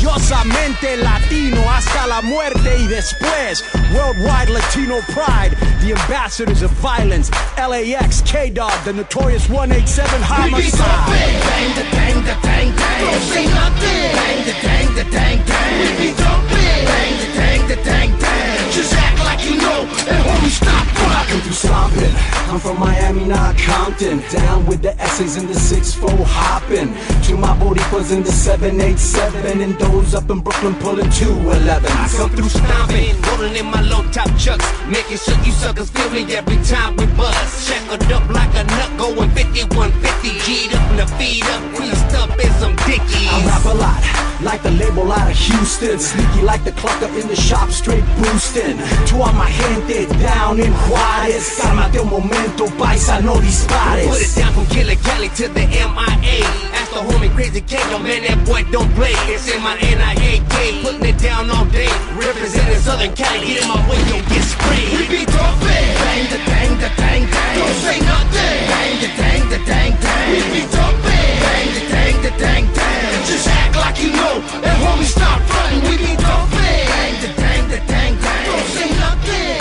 orgullosamente latino hasta la muerte y después. Worldwide Latino pride, the ambassadors of violence. LAX, K-Dog, the notorious 187 homicide. Bang the dang the dang dang. Don't say nothing. Bang the dang the dang dang. We be. Bang the dang the dang dang. Just act like you know. And homie, stop through stomping. I'm from Miami, not Compton. Down with the essays in the 6-4 hopping. To my Boricuas in the 787. And those up in Brooklyn pulling 211. I come through stomping, rolling in my low top chucks, making sure you suckers feel me every time we buzz. Shackled up like a nut, going 5150, G'd up in the feet up, creased up in some dickies. I rap a lot, like the label out of Houston. Sneaky like the clucker in the shop, straight boosting. To all my gente down in Juarez. Cálmate un momento, paisa, no dispares. Put it down from Killer Cali to the MIA. Ask the homie Crazy K, yo man, that boy don't play. It's in my Putting it down all day. Representing Southern Cali, get in my way, don't get sprayed. We be bang the the. Don't say nothing, bang the dang the dang dang. We be bang the dang the dang dang. Just act like you know, and homie stop. We be bang the dang the dang dang. Don't say nothing.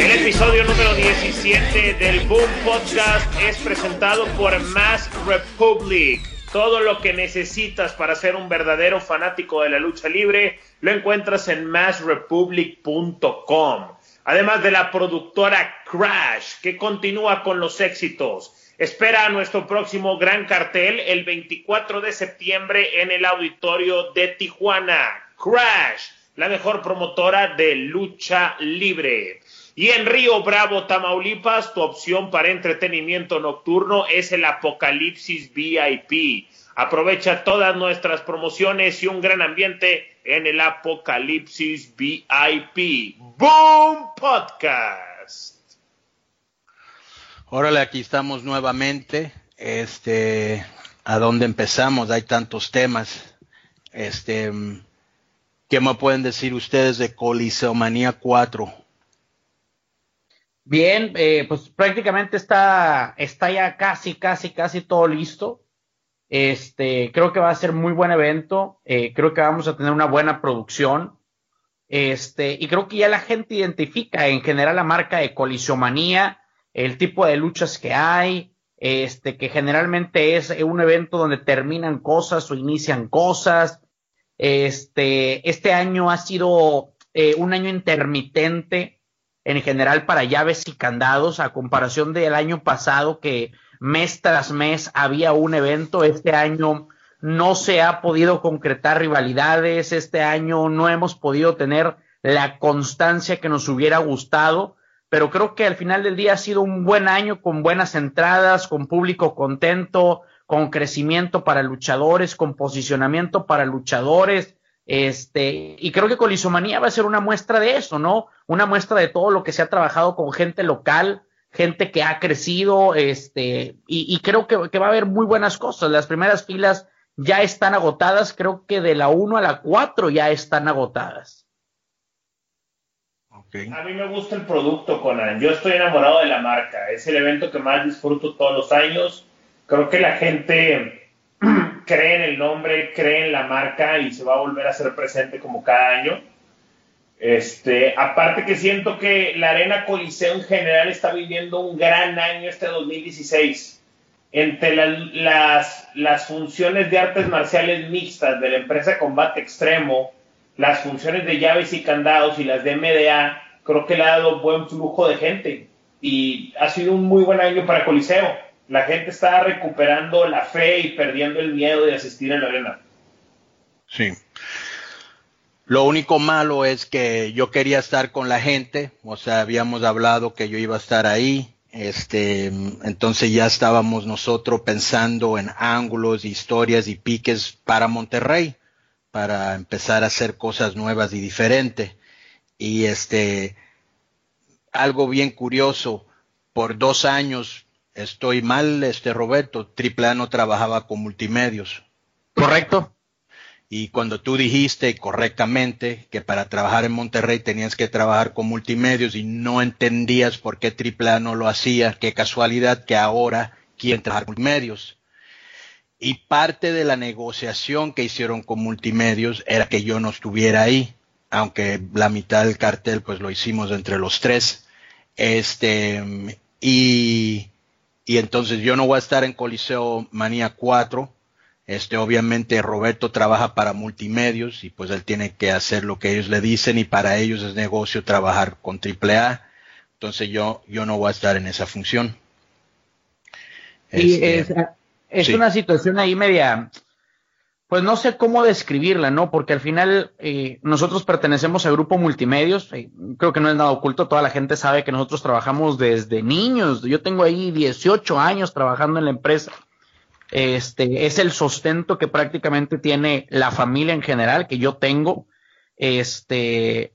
El episodio número 17 del Boom Podcast es presentado por Mass Republic. Todo lo que necesitas para ser un verdadero fanático de la lucha libre lo encuentras en massrepublic.com. Además de la productora Crash, que continúa con los éxitos. Espera a nuestro próximo gran cartel el 24 de septiembre en el auditorio de Tijuana. Crash, la mejor promotora de lucha libre. Y en Río Bravo, Tamaulipas, tu opción para entretenimiento nocturno es el Apocalipsis VIP. Aprovecha todas nuestras promociones y un gran ambiente en el Apocalipsis VIP. Boom Podcast. Órale, aquí estamos nuevamente. Este, ¿a dónde empezamos? Hay tantos temas. Este, ¿qué me pueden decir ustedes de Coliseomanía 4? Bien, eh, pues prácticamente está, está ya casi, casi, casi todo listo. Este, creo que va a ser muy buen evento. eh, creo que vamos a tener una buena producción. Este, y creo que ya la gente identifica en general la marca de colisiomanía, el tipo de luchas que hay, este, que generalmente es un evento donde terminan cosas o inician cosas. Este, este año ha sido eh, un año intermitente en general para llaves y candados, a comparación del año pasado que mes tras mes había un evento. Este año no se ha podido concretar rivalidades, este año no hemos podido tener la constancia que nos hubiera gustado, pero creo que al final del día ha sido un buen año con buenas entradas, con público contento, con crecimiento para luchadores, con posicionamiento para luchadores. Este, y creo que Colisomanía va a ser una muestra de eso, ¿no? Una muestra de todo lo que se ha trabajado con gente local, gente que ha crecido, este, y, y creo que, que, va a haber muy buenas cosas. Las primeras filas ya están agotadas, creo que de la 1 a la 4 ya están agotadas. Okay. A mí me gusta el producto, Conan. Yo estoy enamorado de la marca. Es el evento que más disfruto todos los años. Creo que la gente cree en el nombre, cree en la marca y se va a volver a ser presente como cada año. Este, aparte que siento que la Arena Coliseo en general está viviendo un gran año este 2016. Entre la, las, las funciones de artes marciales mixtas de la empresa Combate Extremo, las funciones de llaves y candados y las de MDA, creo que le ha dado buen flujo de gente. Y ha sido un muy buen año para Coliseo. La gente está recuperando la fe y perdiendo el miedo de asistir a la arena. Sí. Lo único malo es que yo quería estar con la gente, o sea, habíamos hablado que yo iba a estar ahí, este, entonces ya estábamos nosotros pensando en ángulos, historias y piques para Monterrey, para empezar a hacer cosas nuevas y diferentes. Y este, algo bien curioso, por dos años estoy mal, este Roberto, Triplano trabajaba con multimedios. Correcto. Y cuando tú dijiste correctamente que para trabajar en Monterrey tenías que trabajar con multimedios y no entendías por qué Triplano lo hacía, qué casualidad que ahora quieren trabajar con multimedios. y parte de la negociación que hicieron con multimedios era que yo no estuviera ahí, aunque la mitad del cartel pues lo hicimos entre los tres. Este, y, y entonces yo no voy a estar en Coliseo Manía 4. Este, obviamente Roberto trabaja para multimedios y pues él tiene que hacer lo que ellos le dicen y para ellos es negocio trabajar con AAA. Entonces yo, yo no voy a estar en esa función. Y este, es, una situación ahí media, pues no sé cómo describirla, ¿no? Porque al final eh, nosotros pertenecemos al grupo multimedios, eh, creo que no es nada oculto, toda la gente sabe que nosotros trabajamos desde niños, yo tengo ahí 18 años trabajando en la empresa. Este es el sustento que prácticamente tiene la familia en general que yo tengo. Este,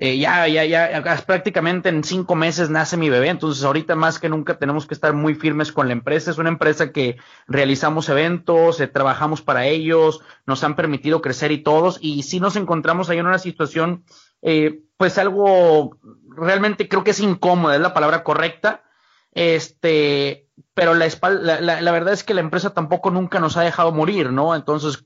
eh, ya, ya, ya, prácticamente en cinco meses nace mi bebé, entonces ahorita más que nunca tenemos que estar muy firmes con la empresa. Es una empresa que realizamos eventos, eh, trabajamos para ellos, nos han permitido crecer y todos, y si nos encontramos ahí en una situación, eh, pues algo realmente creo que es incómoda, es la palabra correcta, este, pero la, la, la, verdad es que la empresa tampoco nunca nos ha dejado morir, ¿no? Entonces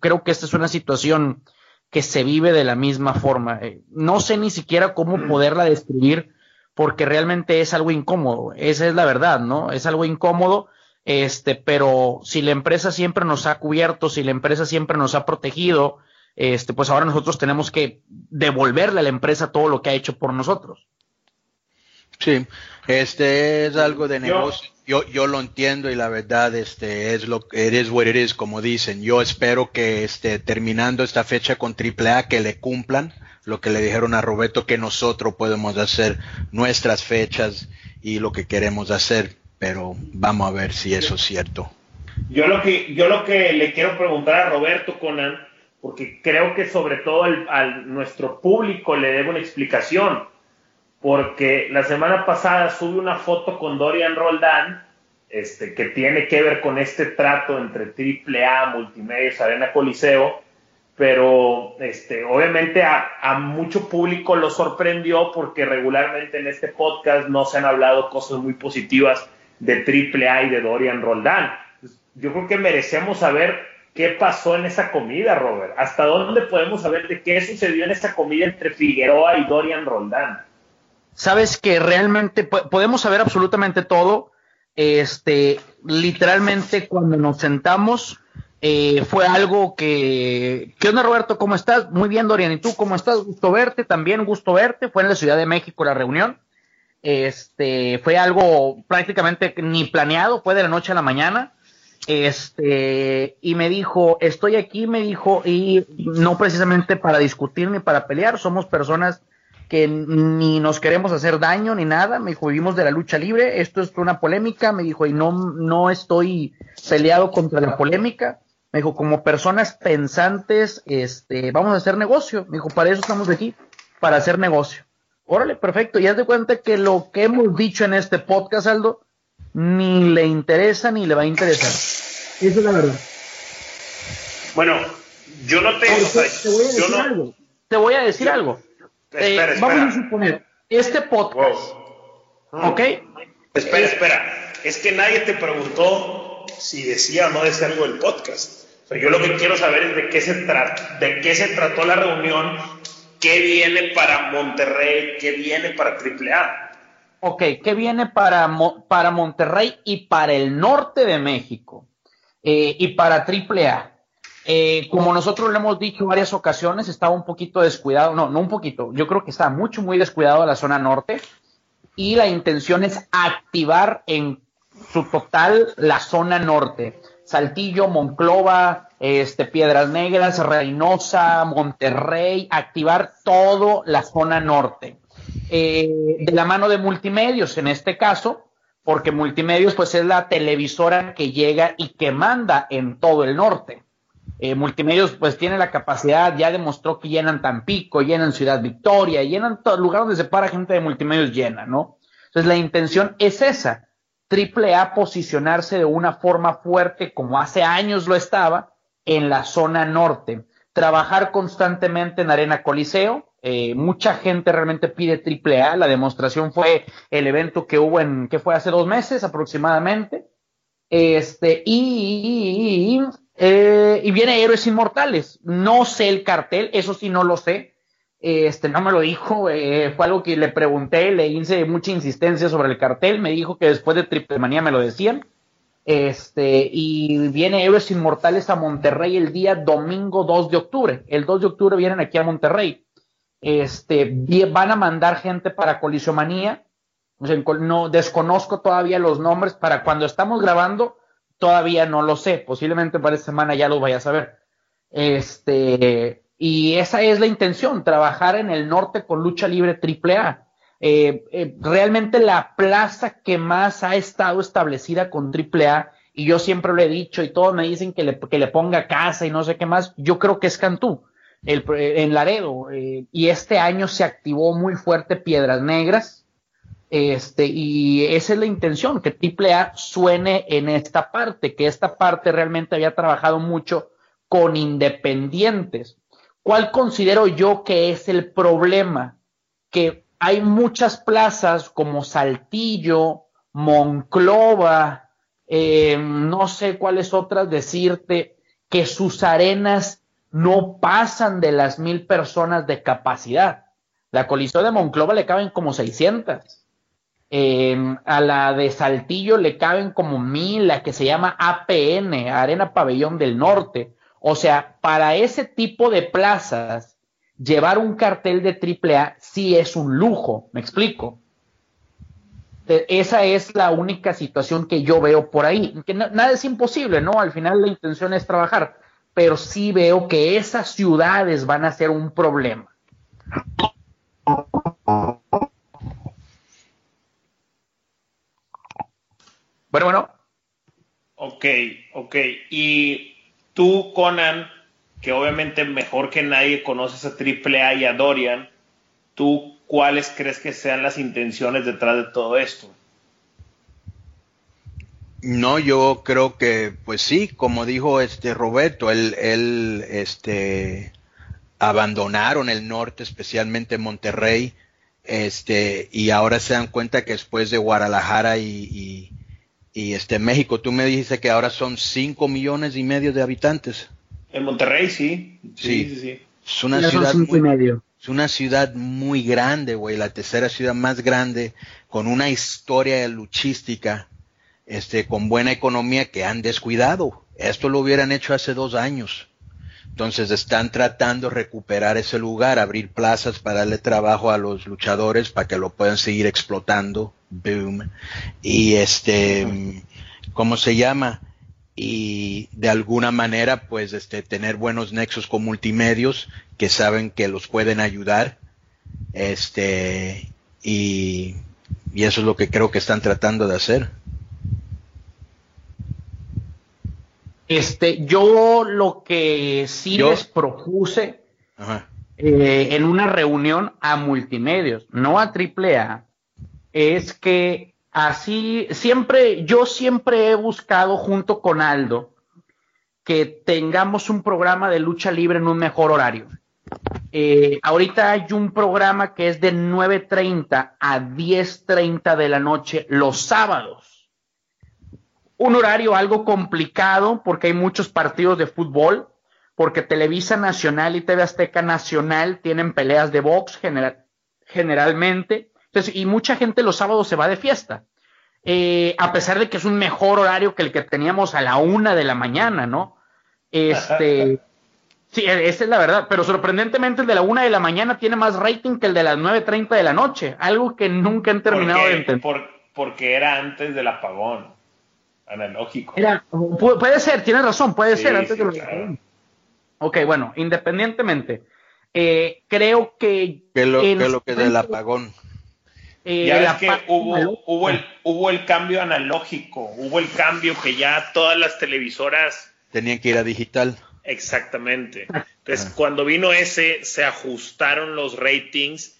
creo que esta es una situación que se vive de la misma forma. Eh, no sé ni siquiera cómo mm. poderla describir porque realmente es algo incómodo. Esa es la verdad, ¿no? Es algo incómodo, este, pero si la empresa siempre nos ha cubierto, si la empresa siempre nos ha protegido, este, pues ahora nosotros tenemos que devolverle a la empresa todo lo que ha hecho por nosotros. Sí, este es algo de negocio. Yo, yo lo entiendo y la verdad, este, es lo que es what it is, como dicen. Yo espero que, este, terminando esta fecha con AAA, que le cumplan lo que le dijeron a Roberto, que nosotros podemos hacer nuestras fechas y lo que queremos hacer, pero vamos a ver si eso es cierto. Yo lo que, yo lo que le quiero preguntar a Roberto Conan, porque creo que sobre todo a nuestro público le debo una explicación porque la semana pasada sube una foto con Dorian Roldán, este, que tiene que ver con este trato entre AAA, Multimedios, Arena Coliseo, pero este, obviamente a, mucho público lo sorprendió porque regularmente en este podcast no se han hablado cosas muy positivas de AAA y de Dorian Roldán. Yo creo que merecemos saber qué pasó en esa comida, Robert. ¿Hasta dónde podemos saber de qué sucedió en esa comida entre Figueroa y Dorian Roldán? Sabes que realmente podemos saber absolutamente todo. Este, literalmente cuando nos sentamos eh, fue algo que, ¿qué onda Roberto? ¿Cómo estás? Muy bien Dorian, ¿y tú cómo estás? Gusto verte, también gusto verte. Fue en la Ciudad de México la reunión. Este, fue algo prácticamente ni planeado, fue de la noche a la mañana. Este, y me dijo, estoy aquí, me dijo, y no precisamente para discutir ni para pelear, somos personas que ni nos queremos hacer daño ni nada. Me dijo, vivimos de la lucha libre, esto es una polémica. Me dijo, y no, no estoy peleado contra la polémica. Me dijo, como personas pensantes, este, vamos a hacer negocio. Me dijo, para eso estamos aquí, para hacer negocio. Órale, perfecto. Y haz de cuenta que lo que hemos dicho en este podcast, Aldo, ni le interesa ni le va a interesar. Esa es la verdad. Bueno, yo no tengo. te voy a decir algo. Te voy a decir algo eh, vamos a suponer, este podcast, ¿ok? Espera, espera. Es que nadie te preguntó si decía o no decía algo del podcast. yo lo que quiero saber es de qué se, de qué se trató la reunión, qué viene para Monterrey, qué viene para AAA. Ok, ¿qué viene para, para Monterrey y para el norte de México? Eh, y para AAA. Eh, como nosotros le hemos dicho varias ocasiones, estaba un poquito descuidado, no, no un poquito, yo creo que está mucho, muy descuidado la zona norte y la intención es activar en su total la zona norte. Saltillo, Monclova, este, Piedras Negras, Reynosa, Monterrey, activar toda la zona norte. Eh, de la mano de multimedios, en este caso, porque multimedios pues es la televisora que llega y que manda en todo el norte. Eh, multimedios pues tiene la capacidad, ya demostró que llenan Tampico, llenan Ciudad Victoria, llenan todo lugar donde se para gente de multimedios llena, ¿no? Entonces la intención es esa, triple A posicionarse de una forma fuerte como hace años lo estaba en la zona norte, trabajar constantemente en Arena Coliseo, eh, mucha gente realmente pide triple A, la demostración fue el evento que hubo en, que fue hace dos meses aproximadamente, este, y, viene Héroes Inmortales. No sé el cartel, eso sí no lo sé. Este, no me lo dijo, eh, fue algo que le pregunté, le hice mucha insistencia sobre el cartel, me dijo que después de Triple Manía me lo decían. Este, y viene Héroes Inmortales a Monterrey el día domingo 2 de octubre. El 2 de octubre vienen aquí a Monterrey. Este, van a mandar gente para Colisiomanía. no desconozco todavía los nombres para cuando estamos grabando, todavía no lo sé. Posiblemente para esta semana ya lo vaya a saber. Este, y esa es la intención, trabajar en el norte con lucha libre AAA. Eh, eh, realmente la plaza que más ha estado establecida con AAA, y yo siempre lo he dicho, y todos me dicen que le, que le ponga casa y no sé qué más, yo creo que es Cantú, el, en Laredo, eh, y este año se activó muy fuerte Piedras Negras, este, y esa es la intención, que AAA suene en esta parte, que esta parte realmente había trabajado mucho con independientes. ¿Cuál considero yo que es el problema? Que hay muchas plazas como Saltillo, Monclova, eh, no sé cuáles otras decirte, que sus arenas no pasan de las mil personas de capacidad. La colisión de Monclova le caben como 600. Eh, a la de Saltillo le caben como mil, la que se llama APN, Arena Pabellón del Norte. O sea, para ese tipo de plazas, llevar un cartel de AAA sí es un lujo, me explico. E, esa es la única situación que yo veo por ahí. Que nada es imposible, ¿no? Al final la intención es trabajar, pero sí veo que esas ciudades van a ser un problema. Bueno, bueno. Ok, ok. Y Tú, Conan, que obviamente mejor que nadie conoces a AAA y a Dorian, ¿tú cuáles crees que sean las intenciones detrás de todo esto? No, yo creo que, pues sí, como dijo este Roberto, él, él este, abandonaron el norte, especialmente Monterrey, este, y ahora se dan cuenta que después de Guadalajara y, y este México, tú me dijiste que ahora son 5 millones y medio de habitantes. En Monterrey, sí. Sí, sí, sí. Es una ciudad muy, Es una ciudad muy grande, güey, la tercera ciudad más grande, con una historia luchística, este, con buena economía que han descuidado. Esto lo hubieran hecho hace dos años. Entonces están tratando de recuperar ese lugar, abrir plazas para darle trabajo a los luchadores para que lo puedan seguir explotando. Boom. Y este, ¿cómo se llama? Y de alguna manera, pues, este, tener buenos nexos con multimedios que saben que los pueden ayudar. Este, y, y eso es lo que creo que están tratando de hacer. Este, yo lo que sí les propuse eh, en una reunión a multimedios, no a AAA, es que así siempre, yo siempre he buscado junto con Aldo que tengamos un programa de lucha libre en un mejor horario. Eh, ahorita hay un programa que es de 9.30 a 10.30 de la noche los sábados un horario algo complicado porque hay muchos partidos de fútbol, porque Televisa Nacional y TV Azteca Nacional tienen peleas de box generalmente, entonces, y mucha gente los sábados se va de fiesta, eh, a pesar de que es un mejor horario que el que teníamos a la una de la mañana, ¿no? Este, sí, e-, esa es la verdad, pero sorprendentemente el de la una de la mañana tiene más rating que el de las 9.30 de la noche, algo que nunca han terminado de entender. porque era antes del apagón analógico. puede ser, tienes razón, puede ser antes de los Ok, bueno, independientemente, eh, creo que... ¿Qué lo, que lo que del apagón? Eh, ya ves que hubo, hubo, el, hubo el cambio analógico, hubo el cambio que ya todas las televisoras... Tenían que ir a digital. Exactamente. Entonces, cuando vino ese, se ajustaron los ratings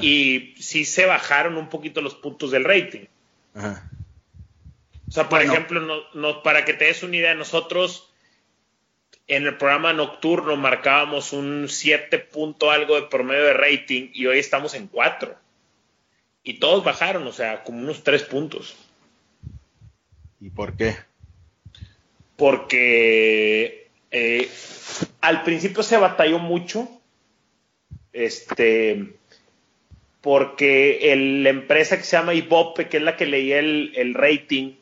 y sí se bajaron un poquito los puntos del rating. Ajá. O sea, por ejemplo, no, para que te des una idea, nosotros en el programa nocturno marcábamos un 7 punto algo de promedio de rating y hoy estamos en 4. Y todos bajaron, o sea, como unos 3 puntos. ¿Y por qué? Porque Eh, al principio se batalló mucho, este, porque la empresa que se llama Ibope, que es la que leía el, el rating,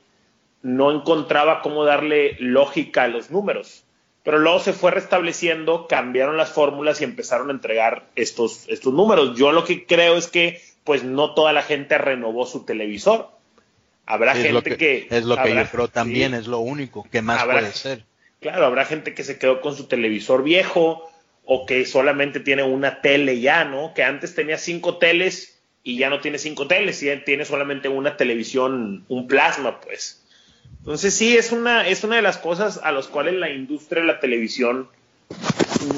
no encontraba cómo darle lógica a los números. Pero luego se fue restableciendo, cambiaron las fórmulas y empezaron a entregar estos, estos números. Yo lo que creo es que pues no toda la gente renovó su televisor. Habrá gente que, Es lo que yo creo también, es lo único que más puede ser. Claro, habrá gente que se quedó con su televisor viejo o que solamente tiene una tele ya, ¿no? Que antes tenía cinco teles y ya no tiene cinco teles, y tiene solamente una televisión, un plasma, pues. Entonces sí, es una, es una de las cosas a las cuales la industria de la televisión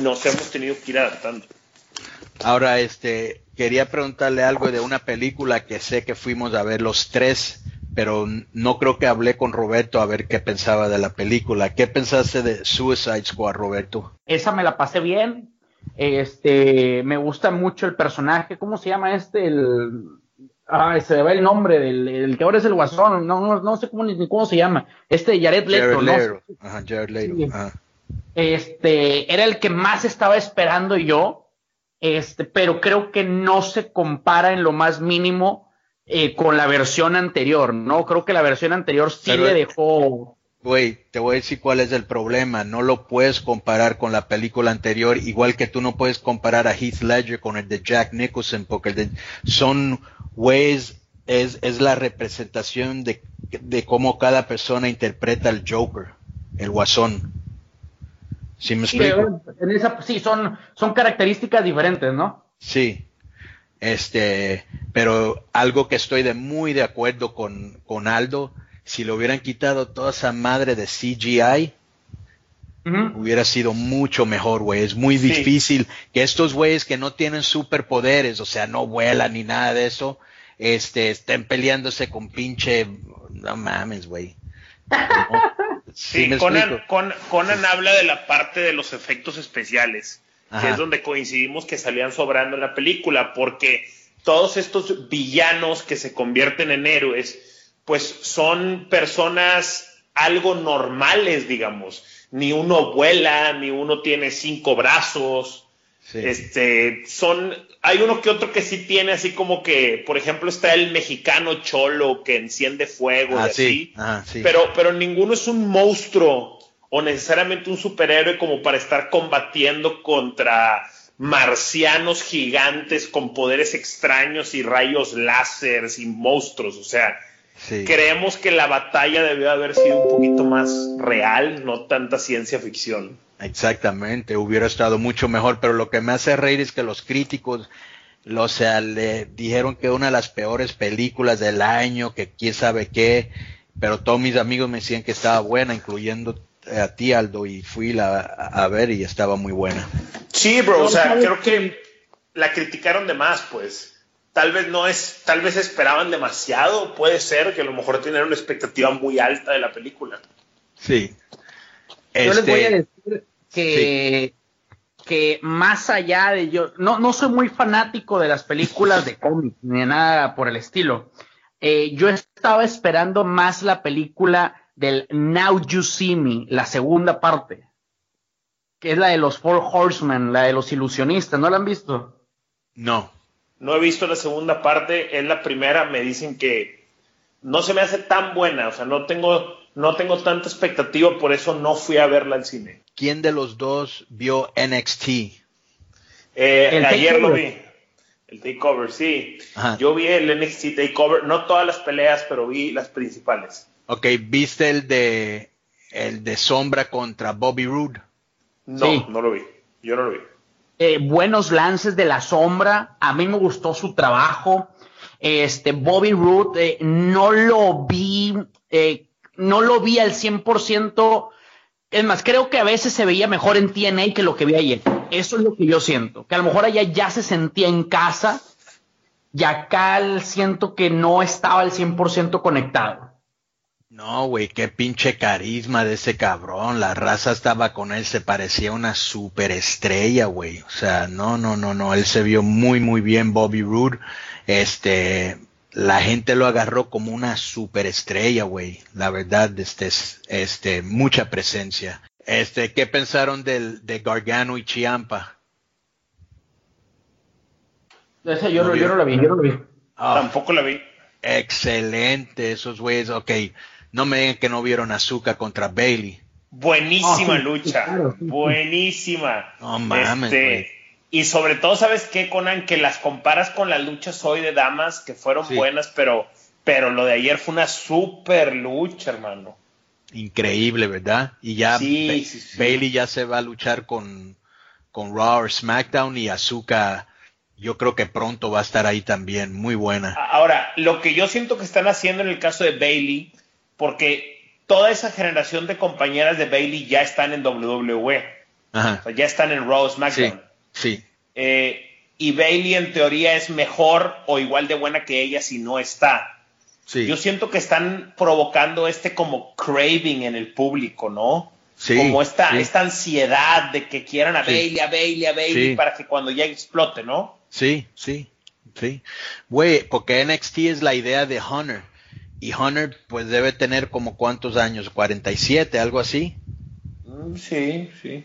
nos hemos tenido que ir adaptando. Ahora, este, quería preguntarle algo de una película que sé que fuimos a ver los tres, pero no creo que hablé con Roberto a ver qué pensaba de la película. ¿Qué pensaste de Suicide Squad, Roberto? Esa me la pasé bien. Este, me gusta mucho el personaje. ¿Cómo se llama este? El, Ah, se ve el nombre del el que ahora es el guasón, no, no, no sé cómo ni, cómo se llama. Este Jared Leto, Jared Ajá, Jared Leto. Este, era el que más estaba esperando yo, este, pero creo que no se compara en lo más mínimo eh, con la versión anterior, ¿no? Creo que la versión anterior sí le dejó Güey, te voy a decir cuál es el problema. No lo puedes comparar con la película anterior, igual que tú no puedes comparar a Heath Ledger con el de Jack Nicholson, porque son güeyes, es, es la representación de, de cómo cada persona interpreta el Joker, el guasón. ¿Sí me explico? Sí, en esa, sí son, son características diferentes, ¿no? Sí. Este, pero algo que estoy de muy de acuerdo con, con Aldo si le hubieran quitado toda esa madre de CGI, hubiera sido mucho mejor, güey. Es muy difícil que estos güeyes que no tienen superpoderes, o sea, no vuelan ni nada de eso, este, estén peleándose con pinche, no mames, güey. sí, Conan, Conan, habla de la parte de los efectos especiales, que es donde coincidimos que salían sobrando en la película, porque todos estos villanos que se convierten en héroes, pues son personas algo normales, digamos. Ni uno vuela, ni uno tiene cinco brazos. Este, son, hay uno que otro que sí tiene así como que, por ejemplo, está el mexicano cholo que enciende fuego y ah, así. Ah, pero, pero ninguno es un monstruo o necesariamente un superhéroe como para estar combatiendo contra marcianos gigantes con poderes extraños y rayos láseres y monstruos. O sea, Creemos que la batalla debió haber sido un poquito más real, no tanta ciencia ficción. Exactamente, hubiera estado mucho mejor, pero lo que me hace reír es que los críticos, o sea, le dijeron que una de las peores películas del año, que quién sabe qué, pero todos mis amigos me decían que estaba buena, incluyendo a ti, Aldo, y fui a ver y estaba muy buena. Sí, bro, o sea, creo que la criticaron de más, pues tal vez no es, tal vez esperaban demasiado, puede ser que a lo mejor tenían una expectativa muy alta de la película. Sí. Yo les voy a este, decir que, que más allá de yo, no, no soy muy fanático de las películas de cómics ni nada por el estilo. Eh, yo estaba esperando más la película del Now You See Me, la segunda parte, que es la de los Four Horsemen, la de los ilusionistas, ¿no la han visto? No. No he visto la segunda parte, es la primera, me dicen que no se me hace tan buena, o sea, no tengo, no tengo tanta expectativa, por eso no fui a verla al cine. ¿Quién de los dos vio NXT? Eh, ayer lo vi. El Takeover, sí. Yo vi el NXT Takeover, no todas las peleas, pero vi las principales. Ok, ¿viste el de el de Sombra contra Bobby Roode? No, no lo vi. Yo no lo vi. Eh, buenos lances de la sombra. A mí me gustó su trabajo. Este, Bobby Root, eh, no lo vi, eh, no lo vi al 100%. Es más, creo que a veces se veía mejor en TNA que lo que vi ayer. Eso es lo que yo siento. Que a lo mejor allá ya se sentía en casa y acá siento que no estaba al 100% conectado. No, güey, qué pinche carisma de ese cabrón. La raza estaba con él, se parecía una superestrella, güey. O sea, no, no, no, no. Él se vio muy, muy bien, Bobby Roode. Este, la gente lo agarró como una superestrella, güey. La verdad, este, este, mucha presencia. Este, ¿qué pensaron del, de Gargano y Chiampa? Ese yo no, yo no la vi, yo no la vi. Ah, Tampoco la vi. Excelente, esos güeyes, ok. No me digan que no vieron Azúcar contra Bailey. Buenísima Ah, lucha. claro. Buenísima. No mames, Este. Y sobre todo, ¿sabes qué, Conan? Que las comparas con las luchas hoy de damas, que fueron Sí. buenas, pero, pero lo de ayer fue una super lucha, hermano. Increíble, ¿verdad? Y ya Sí, Ba- sí, sí. Bailey ya se va a luchar con, con Raw o SmackDown y Azúcar, yo creo que pronto va a estar ahí también. Muy buena. Ahora, lo que yo siento que están haciendo en el caso de Bailey, porque toda esa generación de compañeras de Bailey ya están en WWE, Ajá. o sea, ya están en Raw, SmackDown. Sí. Eh, y Bailey en teoría es mejor o igual de buena que ella si no está. Sí. Yo siento que están provocando este como craving en el público, ¿no? Sí, como esta, sí. esta ansiedad de que quieran a Sí. Bailey, a Bailey, a Bailey para que cuando ya explote, ¿no? Sí, sí, sí. Güey, porque NXT es la idea de Hunter. Y Hunter, pues debe tener como cuántos años, 47, algo así. Mm, Sí, sí.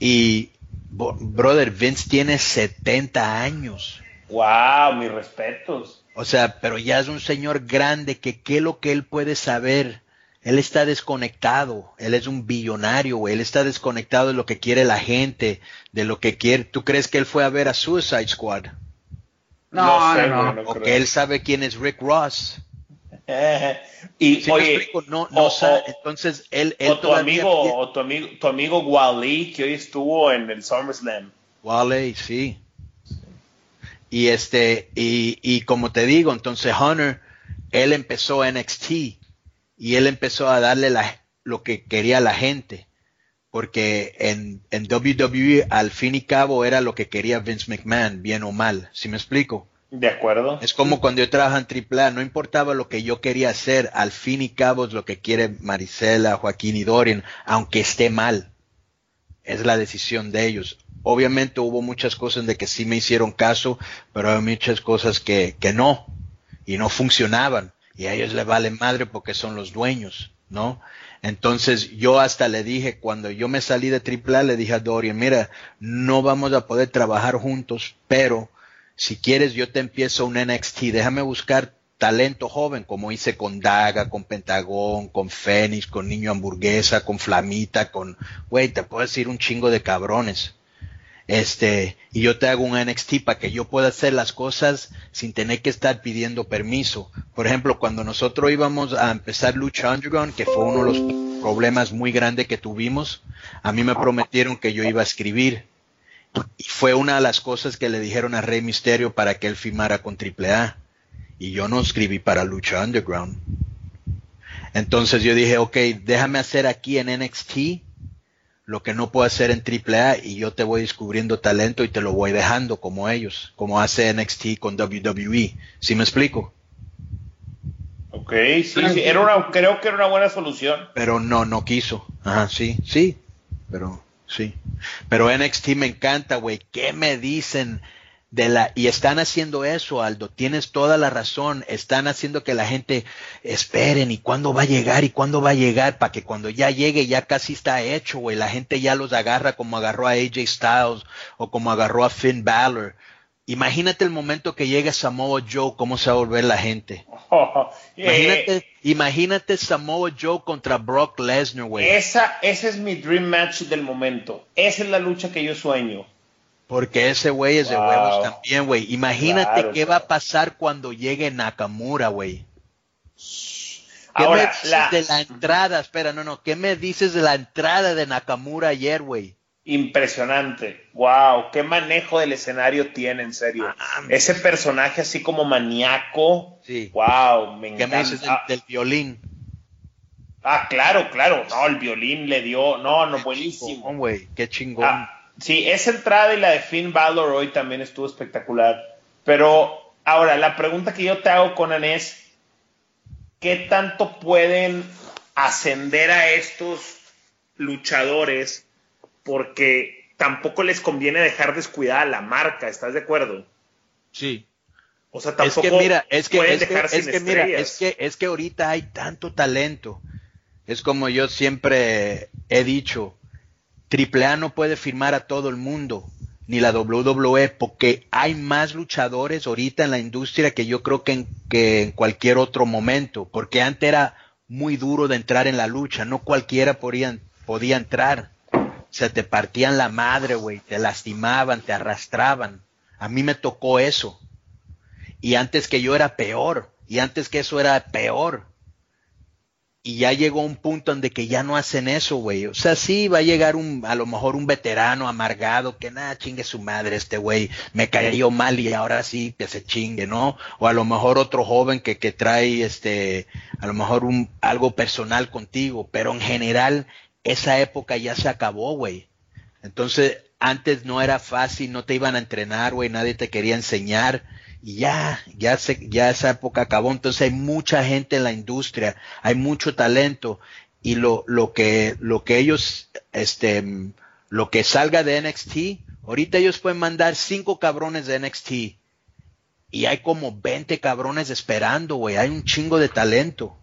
Y, brother, Vince tiene 70 años. Wow, mis respetos. O sea, pero ya es un señor grande que qué es lo que él puede saber. Él está desconectado, él es un billonario, güey. él está desconectado de lo que quiere la gente, de lo que quiere. ¿Tú crees que él fue a ver a Suicide Squad? No, sé, no, no. no O creo. que él sabe quién es Rick Ross. Y ¿Sí me oye, explico? no, no o- sabe. Entonces él, él o tu amigo, o tu amigo, tu amigo Wally, que hoy estuvo en el SummerSlam. Wale, sí. Y este, y, y como te digo, entonces Hunter, él empezó NXT y él empezó a darle la, lo que quería la gente. Porque en, en WWE al fin y cabo era lo que quería Vince McMahon, bien o mal. ¿Sí me explico? ¿De acuerdo? Es como cuando yo trabajaba en AAA, no importaba lo que yo quería hacer, al fin y cabo es lo que quiere Marisela, Joaquín y Dorian, aunque esté mal. Es la decisión de ellos. Obviamente hubo muchas cosas de que sí me hicieron caso, pero hay muchas cosas que, que no, y no funcionaban, y a ellos les vale madre porque son los dueños, ¿no? Entonces yo hasta le dije, cuando yo me salí de AAA, le dije a Dorian, mira, no vamos a poder trabajar juntos, pero si quieres yo te empiezo un NXT, déjame buscar talento joven, como hice con Daga, con Pentagón, con Fénix, con Niño Hamburguesa, con Flamita, con, güey, te puedo decir un chingo de cabrones. Este, y yo te hago un NXT para que yo pueda hacer las cosas sin tener que estar pidiendo permiso. Por ejemplo, cuando nosotros íbamos a empezar Lucha Underground, que fue uno de los problemas muy grandes que tuvimos, a mí me prometieron que yo iba a escribir. Y fue una de las cosas que le dijeron a Rey Misterio para que él firmara con AAA. Y yo no escribí para Lucha Underground. Entonces yo dije, ok, déjame hacer aquí en NXT lo que no puedo hacer en AAA y yo te voy descubriendo talento y te lo voy dejando como ellos, como hace NXT con WWE. ¿Sí me explico? Ok, sí, sí. Era una, creo que era una buena solución. Pero no, no quiso. Ajá, sí, sí, pero sí. Pero NXT me encanta, güey. ¿Qué me dicen de la... Y están haciendo eso, Aldo. Tienes toda la razón. Están haciendo que la gente esperen y cuándo va a llegar y cuándo va a llegar para que cuando ya llegue ya casi está hecho, güey. La gente ya los agarra como agarró a AJ Styles o como agarró a Finn Balor. Imagínate el momento que llegue Samoa Joe, cómo se va a volver la gente. Eh, Imagínate, imagínate Samoa Joe contra Brock Lesnar, güey. esa, ese es mi dream match del momento. Esa es la lucha que yo sueño. Porque ese güey es de huevos también, güey. Imagínate Claro, qué claro. va a pasar cuando llegue Nakamura, güey. ¿Qué Ahora, me dices la- de la entrada? Espera, no, no. ¿Qué me dices de la entrada de Nakamura ayer, güey? Impresionante. Wow, qué manejo del escenario tiene, en serio. Ese personaje así como maníaco. Sí. Wow, me ¿Qué encanta. me dices del, Ah, del violín? ah, claro, claro. No, el violín le dio. No, no, buenísimo. Chingón, güey. Qué chingón. Ah, sí, esa entrada y la de Finn Balor hoy también estuvo espectacular. Pero ahora, la pregunta que yo te hago, Conan, es: ¿qué tanto pueden ascender a estos luchadores? Porque tampoco les conviene dejar descuidada la marca, ¿estás de acuerdo? sí. O sea, Es tampoco que mira, es que, pueden es que, dejar es sin que mira, es que, es que ahorita hay tanto talento. Es como yo siempre he dicho, AAA no puede firmar a todo el mundo, ni la WWE, porque hay más luchadores ahorita en la industria que yo creo que en, que en cualquier otro momento, porque antes era muy duro de entrar en la lucha, no cualquiera podía, podía entrar. Se te partían la madre, güey, te lastimaban, te arrastraban. A mí me tocó eso. Y antes que yo era peor, y antes que eso era peor y ya llegó un punto donde que ya no hacen eso, güey. O sea, sí va a llegar un, a lo mejor un veterano amargado que nada, chingue su madre este güey, me cayó mal y ahora sí que se chingue, ¿no? O a lo mejor otro joven que, que trae este, a lo mejor algo personal contigo, pero en general esa época ya se acabó, güey. Entonces, antes no era fácil, no te iban a entrenar, güey, nadie te quería enseñar y ya, ya se, ya esa época acabó. Entonces hay mucha gente en la industria, hay mucho talento y lo, lo que, lo que ellos, este, lo que salga de NXT, ahorita ellos pueden mandar cinco cabrones de NXT y hay como 20 cabrones esperando, güey, hay un chingo de talento.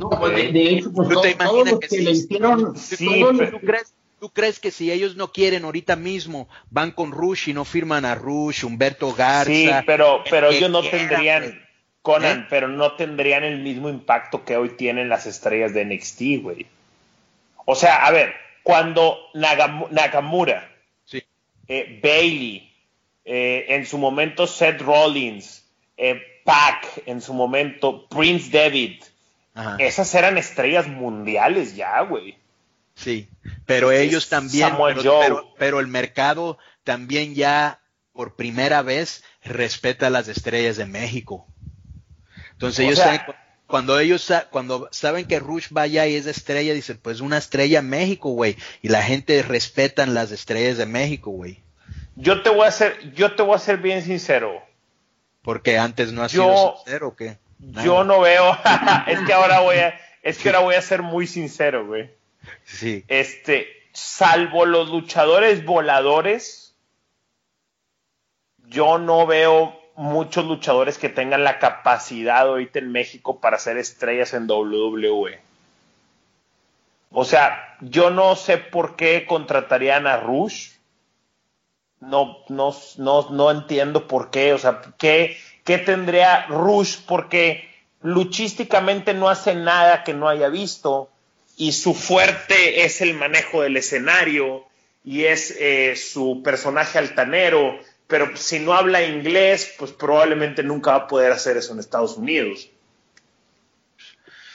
No, pues de, de hecho, pues todo, todos los que, que le hicieron, sí, ¿tú crees, ¿Tú crees que si ellos no quieren ahorita mismo van con Rush y no firman a Rush, Humberto Garza? Sí, pero, pero ellos no tendrían, Conan, ¿Eh? pero no tendrían el mismo impacto que hoy tienen las estrellas de NXT, güey. O sea, a ver, cuando Nagam Nakamura, sí. eh, Bailey, eh, en su momento Seth Rollins, eh, Pac, en su momento Prince David, Ajá. esas eran estrellas mundiales ya, güey. Sí, pero ellos también, pero, pero, pero, el mercado también ya por primera vez respeta las estrellas de México. Entonces o ellos sea, saben, cuando ellos cuando saben que Rush vaya y es estrella, dicen, pues una estrella México, güey, y la gente respetan las estrellas de México, güey. Yo te voy a ser, yo te voy a ser bien sincero. Porque antes no ha sido sincero, ¿o qué? Nada. Yo no veo, es que ahora voy a, es que ahora voy a ser muy sincero, güey. Sí. Este, salvo los luchadores voladores, yo no veo muchos luchadores que tengan la capacidad ahorita en México para ser estrellas en WWE. O sea, yo no sé por qué contratarían a Rush. No, no, no, no entiendo por qué. O sea, ¿qué, qué tendría Rush? Porque luchísticamente no hace nada que no haya visto y su fuerte es el manejo del escenario y es eh, su personaje altanero, pero si no habla inglés, pues probablemente nunca va a poder hacer eso en Estados Unidos.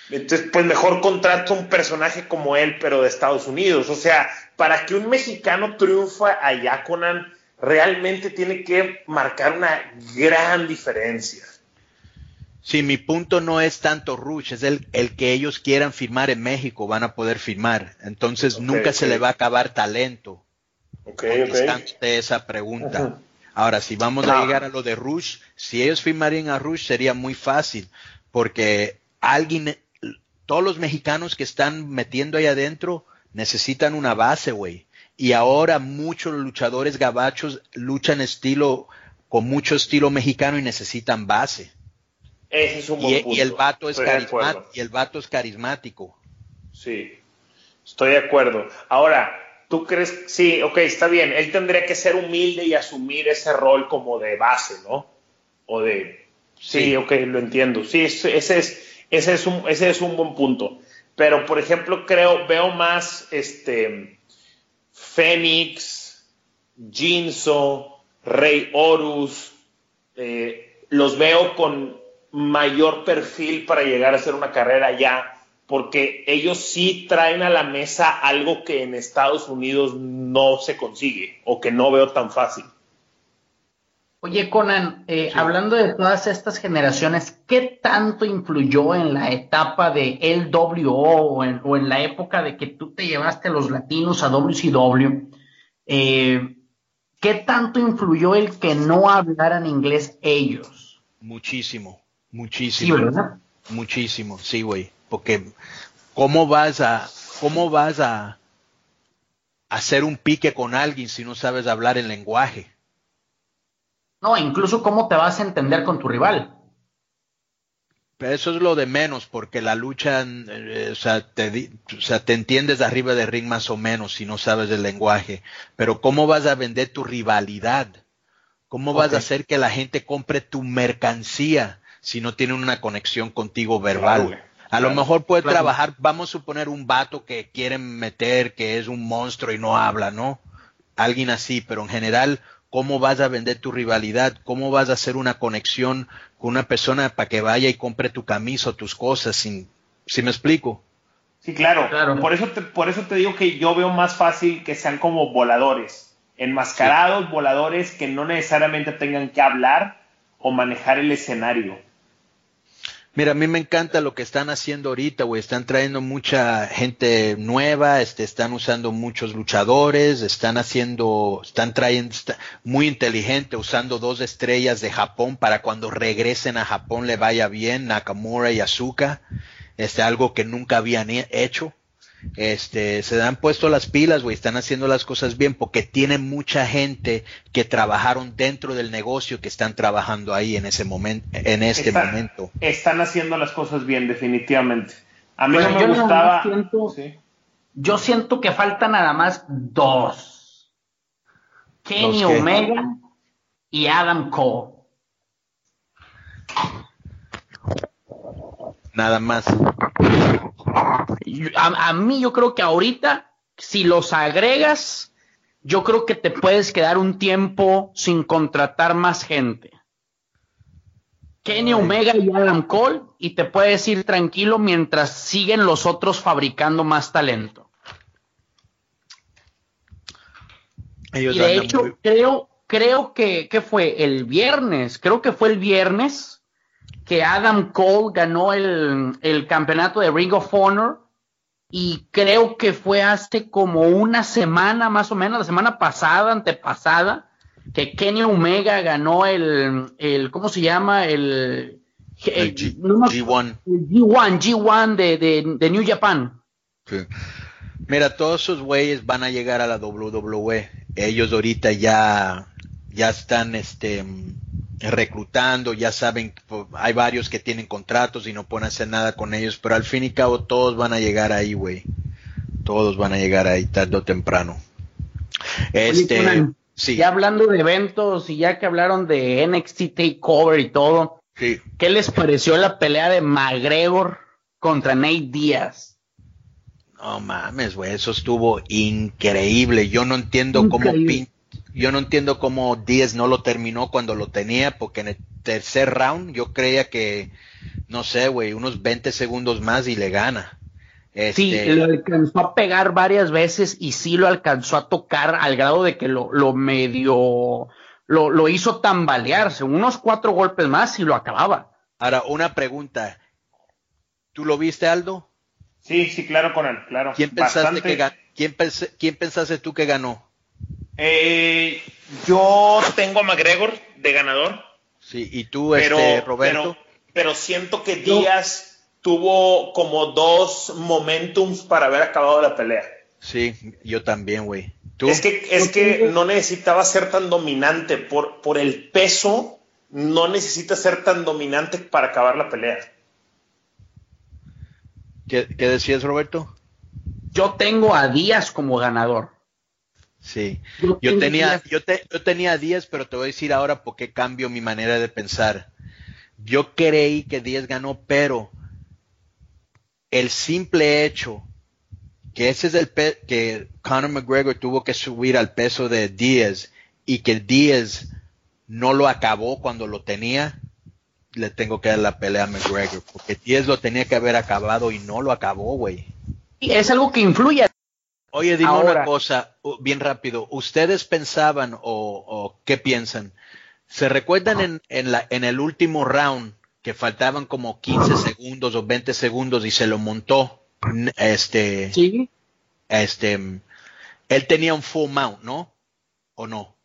Entonces, pues mejor contrato un personaje como él, pero de Estados Unidos. O sea, para que un mexicano triunfa allá, Conan, realmente tiene que marcar una gran diferencia. Sí, mi punto no es tanto Rush, es el, el que ellos quieran firmar en México, van a poder firmar. Entonces okay, nunca okay. se le va a acabar talento. Ok, Contestándote esa pregunta. Uh -huh. Ahora, si vamos a llegar a lo de Rush, si ellos firmarían a Rush sería muy fácil, porque alguien, todos los mexicanos que están metiendo ahí adentro necesitan una base, güey. Y ahora muchos luchadores gabachos luchan estilo, con mucho estilo mexicano y necesitan base. Ese es un buen y, punto. y, el vato es y el vato es carismático. Sí, estoy de acuerdo. Ahora, ¿tú crees? Sí, ok, está bien. Él tendría que ser humilde y asumir ese rol como de base, ¿no? O de... Sí, sí ok, lo entiendo. Sí, ese es, ese, es un, ese es un buen punto. Pero, por ejemplo, creo, veo más este Fénix, Jinso, Rey Horus, eh, los veo con mayor perfil para llegar a hacer una carrera ya, porque ellos sí traen a la mesa algo que en Estados Unidos no se consigue o que no veo tan fácil. Oye, Conan, eh, sí. hablando de todas estas generaciones, ¿qué tanto influyó en la etapa de LWO o en, o en la época de que tú te llevaste a los latinos a WCW? Eh, ¿Qué tanto influyó el que no hablaran inglés ellos? Muchísimo. Muchísimo. Sí, ¿verdad? Muchísimo, sí, güey. Porque ¿cómo vas a, cómo vas a hacer un pique con alguien si no sabes hablar el lenguaje? No, incluso cómo te vas a entender con tu rival. Pero eso es lo de menos, porque la lucha, eh, o, sea, te, o sea, te entiendes de arriba del ring más o menos si no sabes el lenguaje. Pero ¿cómo vas a vender tu rivalidad? ¿Cómo vas a hacer que la gente compre tu mercancía si no tienen una conexión contigo verbal? a lo mejor puede trabajar, vamos a suponer un vato que quieren meter, que es un monstruo y no habla, ¿no? Alguien así, pero en general, ¿cómo vas a vender tu rivalidad? ¿Cómo vas a hacer una conexión con una persona para que vaya y compre tu camisa o tus cosas? Sin, ¿Sí me explico? Sí, claro. Por, eso te, por eso te digo que yo veo más fácil que sean como voladores, enmascarados, voladores que no necesariamente tengan que hablar o manejar el escenario. Mira, a mí me encanta lo que están haciendo ahorita, güey. Están trayendo mucha gente nueva, este, están usando muchos luchadores, están haciendo, están trayendo, muy inteligente, usando dos estrellas de Japón para cuando regresen a Japón le vaya bien, Nakamura y Asuka. Este, algo que nunca habían hecho este, se han puesto las pilas, güey, están haciendo las cosas bien porque tienen mucha gente que trabajaron dentro del negocio que están trabajando ahí en ese momento, en este momento. Están haciendo las cosas bien, definitivamente. A mí no me gustaba. Yo siento que falta nada más dos. Kenny Omega y Adam Cole. Nada más. A, mí yo creo que ahorita, si los agregas, yo creo que te puedes quedar un tiempo sin contratar más gente. Kenny Omega y Adam Cole y te puedes ir tranquilo mientras siguen los otros fabricando más talento. y de hecho, creo, creo que, que fue el viernes, creo que fue el viernes que Adam Cole ganó el, campeonato de Ring of Honor y creo que fue hace como una semana más o menos, la semana pasada, antepasada, que Kenny Omega ganó el, el ¿cómo se llama? El, G1. G1, G1 de, de, New Japan. Mira, todos esos güeyes van a llegar a la WWE. Ellos ahorita ya, ya están, este, reclutando, ya saben, hay varios que tienen contratos y no pueden hacer nada con ellos, pero al fin y cabo todos van a llegar ahí, güey. Todos van a llegar ahí tarde o temprano. Este, sí. Ya hablando de eventos y ya que hablaron de NXT Takeover y todo, sí. ¿qué les pareció la pelea de McGregor contra Nate Díaz? No mames, güey, eso estuvo increíble. Yo no entiendo cómo pin yo no entiendo cómo Díaz no lo terminó cuando lo tenía, porque en el tercer round yo creía que, no sé, güey, unos 20 segundos más y le gana. Sí, este, lo alcanzó a pegar varias veces y sí lo alcanzó a tocar al grado de que lo, lo medio, lo, lo hizo tambalearse, unos cuatro golpes más y lo acababa. Ahora, una pregunta. ¿Tú lo viste, Aldo? Sí, sí, claro, con él, claro. ¿Quién pensaste, que, ¿quién, ¿quién pensaste tú que ganó? Eh, yo tengo a McGregor de ganador. Sí, y tú, este, Roberto. Pero, siento que Díaz tuvo como dos momentums para haber acabado la pelea. Sí, yo también, güey. Es que, es que no necesitaba ser tan dominante. Por, por el peso, no necesita ser tan dominante para acabar la pelea. ¿Qué, qué decías, Roberto? Yo tengo a Díaz como ganador. Sí, yo, tenía, yo, yo tenía 10, pero te voy a decir ahora por qué cambio mi manera de pensar. Yo creí que 10 ganó, pero el simple hecho que ese es el que Conor McGregor tuvo que subir al peso de 10 y que 10 no lo acabó cuando lo tenía, le tengo que dar la pelea a McGregor, porque 10 lo tenía que haber acabado y no lo acabó, güey. Es algo que influye Oye, dime una cosa, bien rápido. ¿Ustedes pensaban o, qué piensan? ¿Se recuerdan en, en, la, en el último round que faltaban como 15 segundos o 20 segundos y se lo montó? Este. Sí. Este. Él tenía un full mount, ¿no? ¿O no?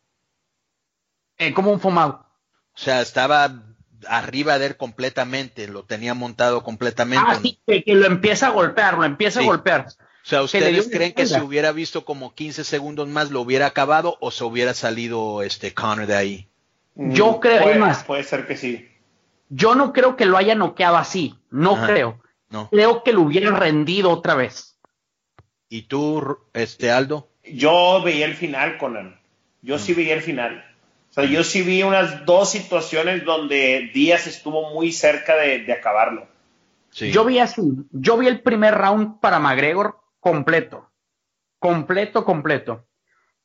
Eh, como un full mount. O sea, estaba arriba de él completamente, lo tenía montado completamente. Ah, sí, que, lo empieza a golpear, lo empieza a golpear. O sea, ¿ustedes creen que si hubiera visto como 15 segundos más lo hubiera acabado o se hubiera salido este Connor de ahí? Mm, Yo creo puede, más. Puede ser que sí. Yo no creo que lo haya noqueado así, no creo. No. Creo que lo hubiera rendido otra vez. ¿Y tú, este Aldo? Yo veía el final, Conan. Yo sí veía el final. O sea, yo sí vi unas dos situaciones donde Díaz estuvo muy cerca de, acabarlo. Yo vi así, yo vi el primer round para McGregor completo, completo, completo.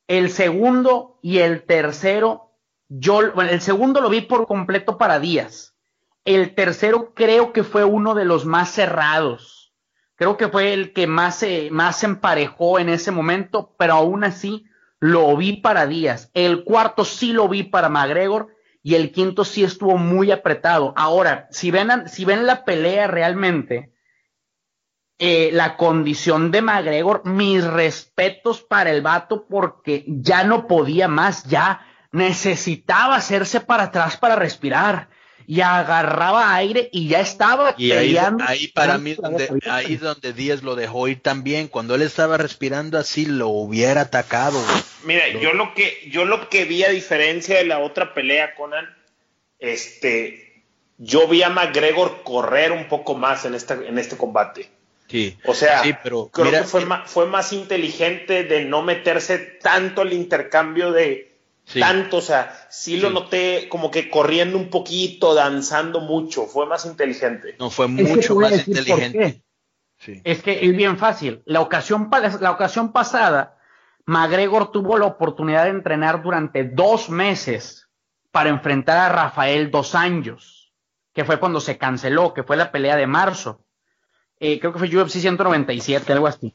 El segundo y el tercero, yo, bueno, el segundo lo vi por completo para Díaz. El tercero creo que fue uno de los más cerrados. Creo que fue el que más se, más se emparejó en ese momento, pero aún así lo vi para Díaz. El cuarto sí lo vi para McGregor y el quinto sí estuvo muy apretado. Ahora, si ven, si ven la pelea realmente, eh, la condición de McGregor, mis respetos para el vato porque ya no podía más, ya necesitaba hacerse para atrás para respirar. Y agarraba aire y ya estaba y ahí, ahí, para mí donde, ahí donde Díaz lo dejó ir también. Cuando él estaba respirando así lo hubiera atacado. Mira yo lo que yo lo que vi a diferencia de la otra pelea Conan este yo vi a McGregor correr un poco más en esta en este combate sí o sea sí, pero creo que fue, más, fue más inteligente de no meterse tanto el intercambio de tanto, o sea, sí lo noté como que corriendo un poquito, danzando mucho, fue más inteligente. No, fue mucho más inteligente. Es que es bien fácil. La ocasión, la ocasión pasada, McGregor tuvo la oportunidad de entrenar durante dos meses para enfrentar a Rafael dos años, que fue cuando se canceló, que fue la pelea de marzo. Eh, creo que fue UFC 197, algo así.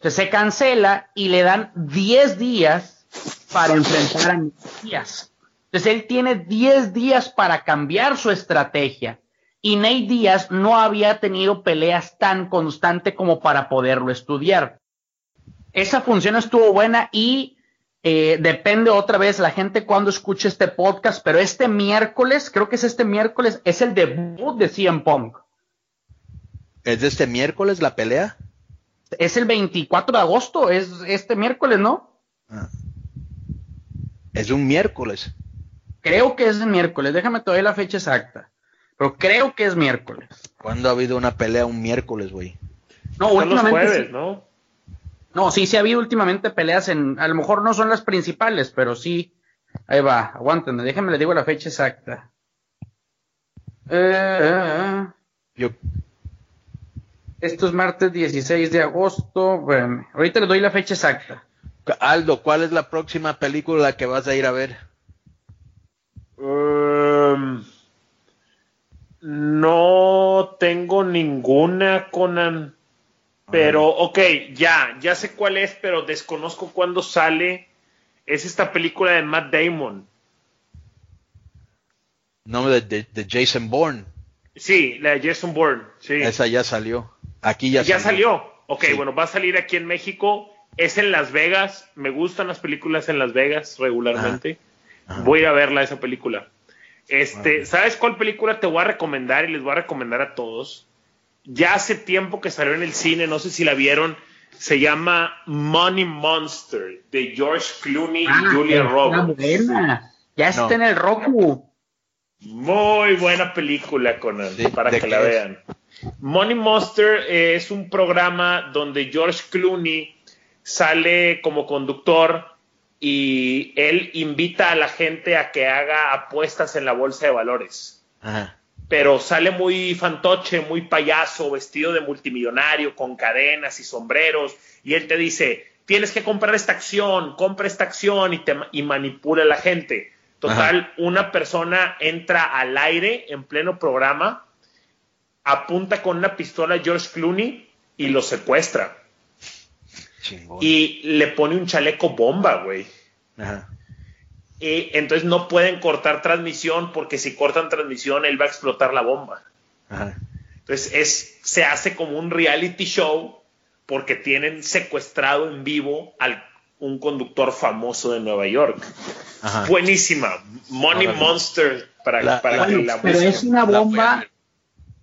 se cancela y le dan 10 días para enfrentar a Díaz. Entonces él tiene 10 días para cambiar su estrategia. Y Nate Díaz no había tenido peleas tan constante como para poderlo estudiar. Esa función estuvo buena y eh, depende otra vez la gente cuando escuche este podcast, pero este miércoles, creo que es este miércoles, es el debut de CM Punk. ¿Es de este miércoles la pelea? Es el 24 de agosto, es este miércoles, ¿no? Ah. Es un miércoles. Creo que es el miércoles, déjame todavía la fecha exacta. Pero creo que es miércoles. ¿Cuándo ha habido una pelea un miércoles, güey? No, últimamente. ¿no? No, sí, sí ha habido últimamente peleas en. A lo mejor no son las principales, pero sí. Ahí va, aguántenme, déjenme le digo la fecha exacta. Eh, Yo. Esto es martes 16 de agosto. ahorita le doy la fecha exacta. Aldo, ¿cuál es la próxima película que vas a ir a ver? Um, no tengo ninguna, Conan. Pero, ok, ya, ya sé cuál es, pero desconozco cuándo sale. Es esta película de Matt Damon. No, de, de, Jason Bourne. Sí, la de Jason Bourne, sí. Esa ya salió. Aquí ya, ya salió. Ok, bueno, va a salir aquí en México es en Las Vegas. Me gustan las películas en Las Vegas regularmente. Voy a verla esa película. Este, ¿sabes cuál película te voy a recomendar y les voy a recomendar a todos? Ya hace tiempo que salió en el cine, no sé si la vieron. Se llama Money Monster de George Clooney y ah, Julia Roberts. Ya está en el Roku. Muy buena película, con para que la vean. Money Monster es un programa donde George Clooney sale como conductor y él invita a la gente a que haga apuestas en la bolsa de valores. Pero sale muy fantoche, muy payaso, vestido de multimillonario, con cadenas y sombreros, y él te dice, tienes que comprar esta acción, compra esta acción y, te, y manipula a la gente. Total, una persona entra al aire en pleno programa, apunta con una pistola a George Clooney y lo secuestra. Y le pone un chaleco bomba, güey. Y entonces no pueden cortar transmisión porque si cortan transmisión él va a explotar la bomba. Entonces es, se hace como un reality show porque tienen secuestrado en vivo al un conductor famoso de Nueva York. Buenísima. Money Monster para, la, para Pero es una bomba.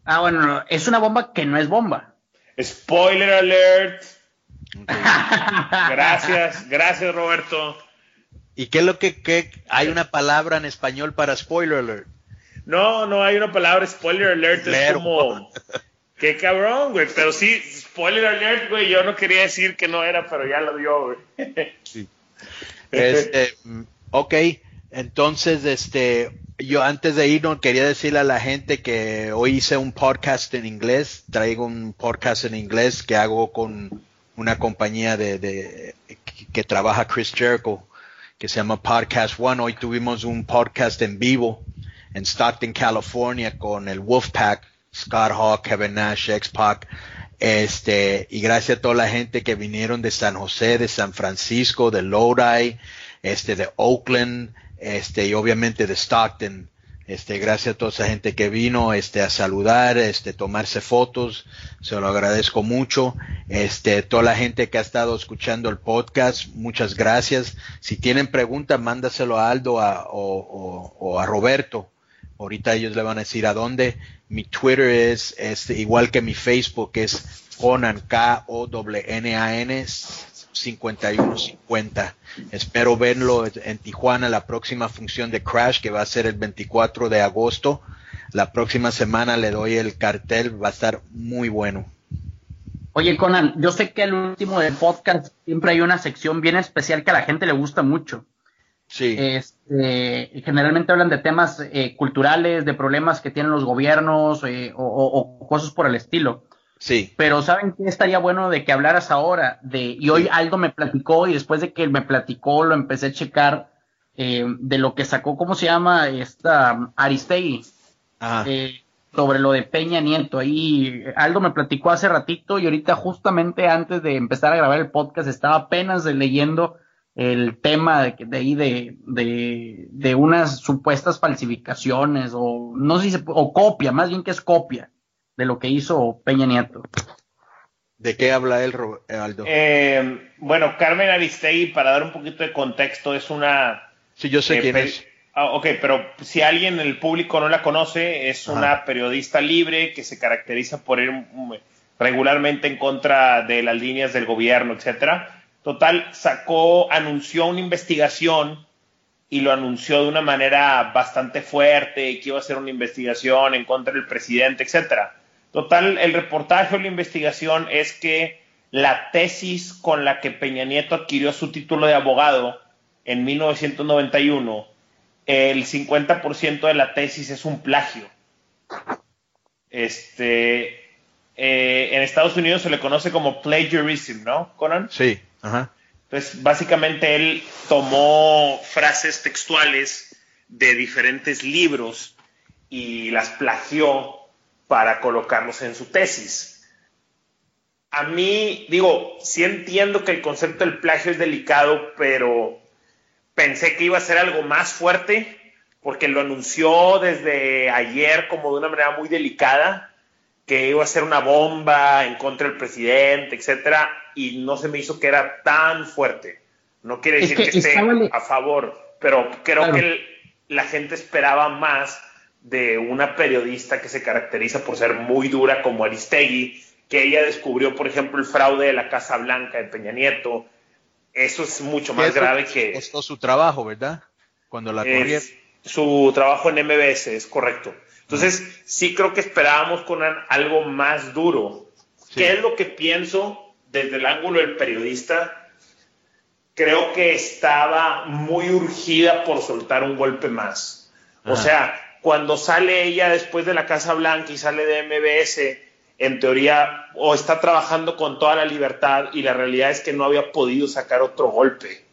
Ah, bueno, es una bomba que no es bomba. Spoiler alert gracias, gracias Roberto. ¿Y qué es lo que, hay una palabra en español para spoiler alert? No, no hay una palabra spoiler alert, es como... Qué cabrón, güey, pero sí, spoiler alert, güey, yo no quería decir que no era, pero ya lo dio, güey. Sí. Este, ok, entonces, este, yo antes de irnos quería decirle a la gente que hoy hice un podcast en inglés, traigo un podcast en inglés que hago con una compañía de, de que trabaja Chris Jericho, que se llama Podcast One. Hoy tuvimos un podcast en vivo en Stockton, California, con el Wolfpack, Scott Hawk, Kevin Nash, X-Pac. Este, y gracias a toda la gente que vinieron de San José, de San Francisco, de Lodi, este, de Oakland, este, y obviamente de Stockton. Este, gracias a toda esa gente que vino, este, a saludar, este, tomarse fotos, se lo agradezco mucho. Este, toda la gente que ha estado escuchando el podcast, muchas gracias. Si tienen preguntas, mándaselo a Aldo o, a Roberto. Ahorita ellos le van a decir a dónde. Mi Twitter es, este, igual que mi Facebook, es Conan, K-O-N-A-N 5150. Espero verlo en Tijuana la próxima función de Crash que va a ser el 24 de agosto. La próxima semana le doy el cartel, va a estar muy bueno. Oye, Conan, yo sé que el último del podcast siempre hay una sección bien especial que a la gente le gusta mucho. Sí. Este, generalmente hablan de temas eh, culturales, de problemas que tienen los gobiernos eh, o, cosas por el estilo. Sí. Pero ¿saben qué estaría bueno de que hablaras ahora? De, y hoy Aldo me platicó y después de que me platicó lo empecé a checar eh, de lo que sacó, ¿cómo se llama? Esta Aristegui. Eh, sobre lo de Peña Nieto. Ahí Aldo me platicó hace ratito y ahorita justamente antes de empezar a grabar el podcast estaba apenas leyendo el tema de, de ahí de, de, de, unas supuestas falsificaciones o no sé si se, o copia, más bien que es copia de lo que hizo Peña Nieto. ¿De qué habla él, Aldo? Eh, bueno, Carmen Aristegui, para dar un poquito de contexto, es una... Sí, yo sé eh, quién es. Ah, ok, pero si alguien en el público no la conoce, es una periodista libre que se caracteriza por ir mm, regularmente en contra de las líneas del gobierno, etcétera. Total, sacó, anunció una investigación y lo anunció de una manera bastante fuerte, que iba a hacer una investigación en contra del presidente, etcétera. Total, el reportaje o la investigación es que la tesis con la que Peña Nieto adquirió su título de abogado en 1991, el 50% de la tesis es un plagio. Este, eh, en Estados Unidos se le conoce como plagiarism, ¿no, Conan? Sí, ajá. Entonces, básicamente él tomó frases textuales de diferentes libros y las plagió para colocarlos en su tesis. A mí, digo, sí entiendo que el concepto del plagio es delicado, pero pensé que iba a ser algo más fuerte porque lo anunció desde ayer como de una manera muy delicada, que iba a ser una bomba en contra del presidente, etcétera, y no se me hizo que era tan fuerte. No quiere decir que, esté a favor, pero creo que la gente esperaba más de una periodista que se caracteriza por ser muy dura como Aristegui, que ella descubrió, por ejemplo, el fraude de la Casa Blanca de Peña Nieto. Eso es mucho más grave que... Costó su trabajo, ¿verdad? Cuando la corrieron. Su trabajo en MBS, es correcto. Entonces, sí creo que esperábamos con algo más duro. ¿Qué es lo que pienso desde el ángulo del periodista? Creo que estaba muy urgida por soltar un golpe más. O sea, cuando sale ella después de la Casa Blanca y sale de MBS, en teoría, o está trabajando con toda la libertad y la realidad es que no había podido sacar otro golpe.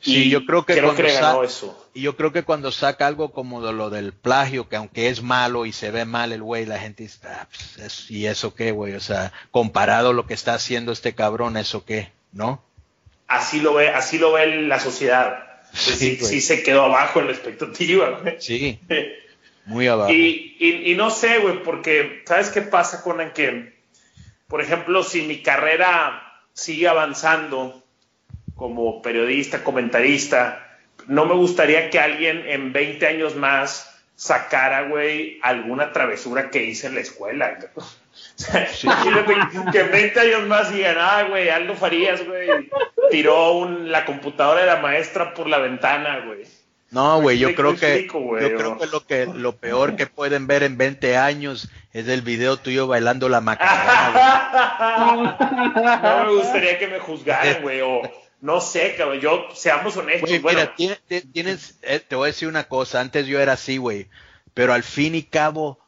Sí, yo creo que, creo que eso. Y yo creo que cuando saca algo como de lo del plagio, que aunque es malo y se ve mal el güey, la gente dice, ah, pues, ¿y eso qué, güey? O sea, comparado a lo que está haciendo este cabrón, ¿eso qué? ¿No? Así lo ve, así lo ve la sociedad. Sí, sí, se quedó abajo en la expectativa. Sí. Muy abajo. Y, no sé, güey, porque ¿sabes qué pasa con el que, por ejemplo, si mi carrera sigue avanzando como periodista, comentarista, no me gustaría que alguien en 20 años más sacara, güey, alguna travesura que hice en la escuela. que en 20 años más digan, ah, güey, Aldo Farías, güey, tiró la computadora de la maestra por la ventana, güey. No, güey, yo creo que explico, yo creo que lo que lo peor que pueden ver en 20 años es el video tuyo bailando la macarena. no me gustaría que me juzgaran, güey, o no sé, cabrón, yo, seamos honestos, Güey, bueno, mira, ti- ti- tienes, eh, te voy a decir una cosa, antes yo era así, güey, pero al fin y cabo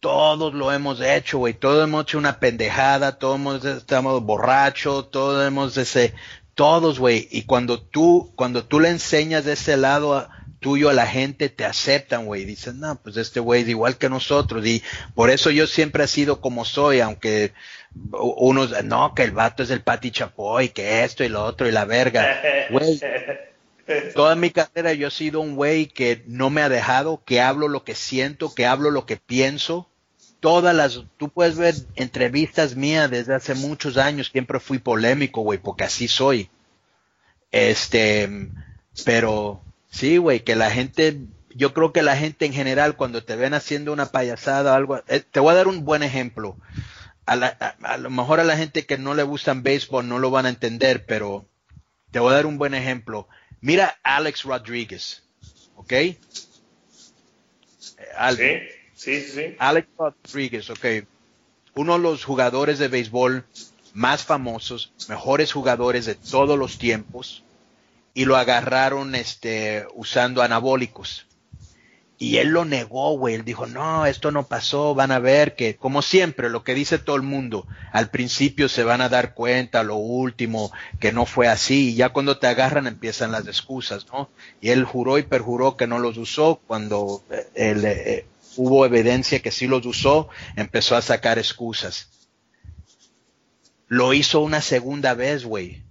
todos lo hemos hecho, güey, todos hemos hecho una pendejada, todos hemos, estamos borrachos, todos hemos ese, todos, güey, y cuando tú, cuando tú le enseñas de ese lado a- tuyo a la gente, te aceptan, güey, dicen, no, pues este güey es igual que nosotros, y por eso yo siempre he sido como soy, aunque unos, no, que el vato es el Pati Chapoy, que esto y lo otro y la verga, güey, Toda mi carrera yo he sido un güey que no me ha dejado, que hablo lo que siento, que hablo lo que pienso. Todas las, tú puedes ver entrevistas mías desde hace muchos años, siempre fui polémico, güey, porque así soy. Este, pero sí, güey, que la gente, yo creo que la gente en general cuando te ven haciendo una payasada o algo, eh, te voy a dar un buen ejemplo. A, la- a- a lo mejor a la gente que no le gustan béisbol no lo van a entender, pero te voy a dar un buen ejemplo. Mira Alex Rodríguez, ¿ok? Eh, sí, sí, sí, sí. Alex Rodríguez, ok. Uno de los jugadores de béisbol más famosos, mejores jugadores de todos los tiempos, y lo agarraron este, usando anabólicos. Y él lo negó, güey. Él dijo, no, esto no pasó, van a ver que, como siempre, lo que dice todo el mundo, al principio se van a dar cuenta, lo último, que no fue así, y ya cuando te agarran empiezan las excusas, ¿no? Y él juró y perjuró que no los usó, cuando eh, él, eh, hubo evidencia que sí los usó, empezó a sacar excusas. Lo hizo una segunda vez, güey.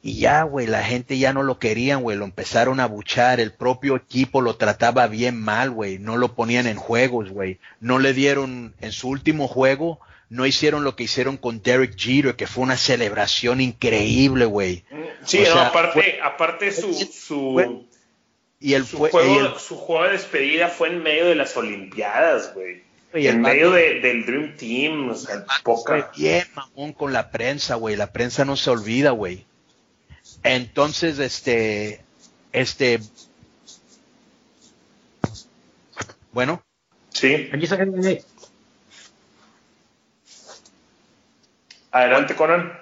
Y ya, güey, la gente ya no lo querían, güey, lo empezaron a buchar, el propio equipo lo trataba bien mal, güey, no lo ponían en juegos, güey, no le dieron, en su último juego, no hicieron lo que hicieron con Derek Jeter, que fue una celebración increíble, güey. Sí, no, sea, aparte, fue- aparte su, su, fue- Y el su, fue, y juego, el- su juego de despedida fue en medio de las Olimpiadas, güey. Y En medio de- del Dream Team, o sea, poca. bien mamón con la prensa, güey, la prensa no se olvida, güey. Entonces, este, este, bueno, Sí, Aquí está adelante, Conan.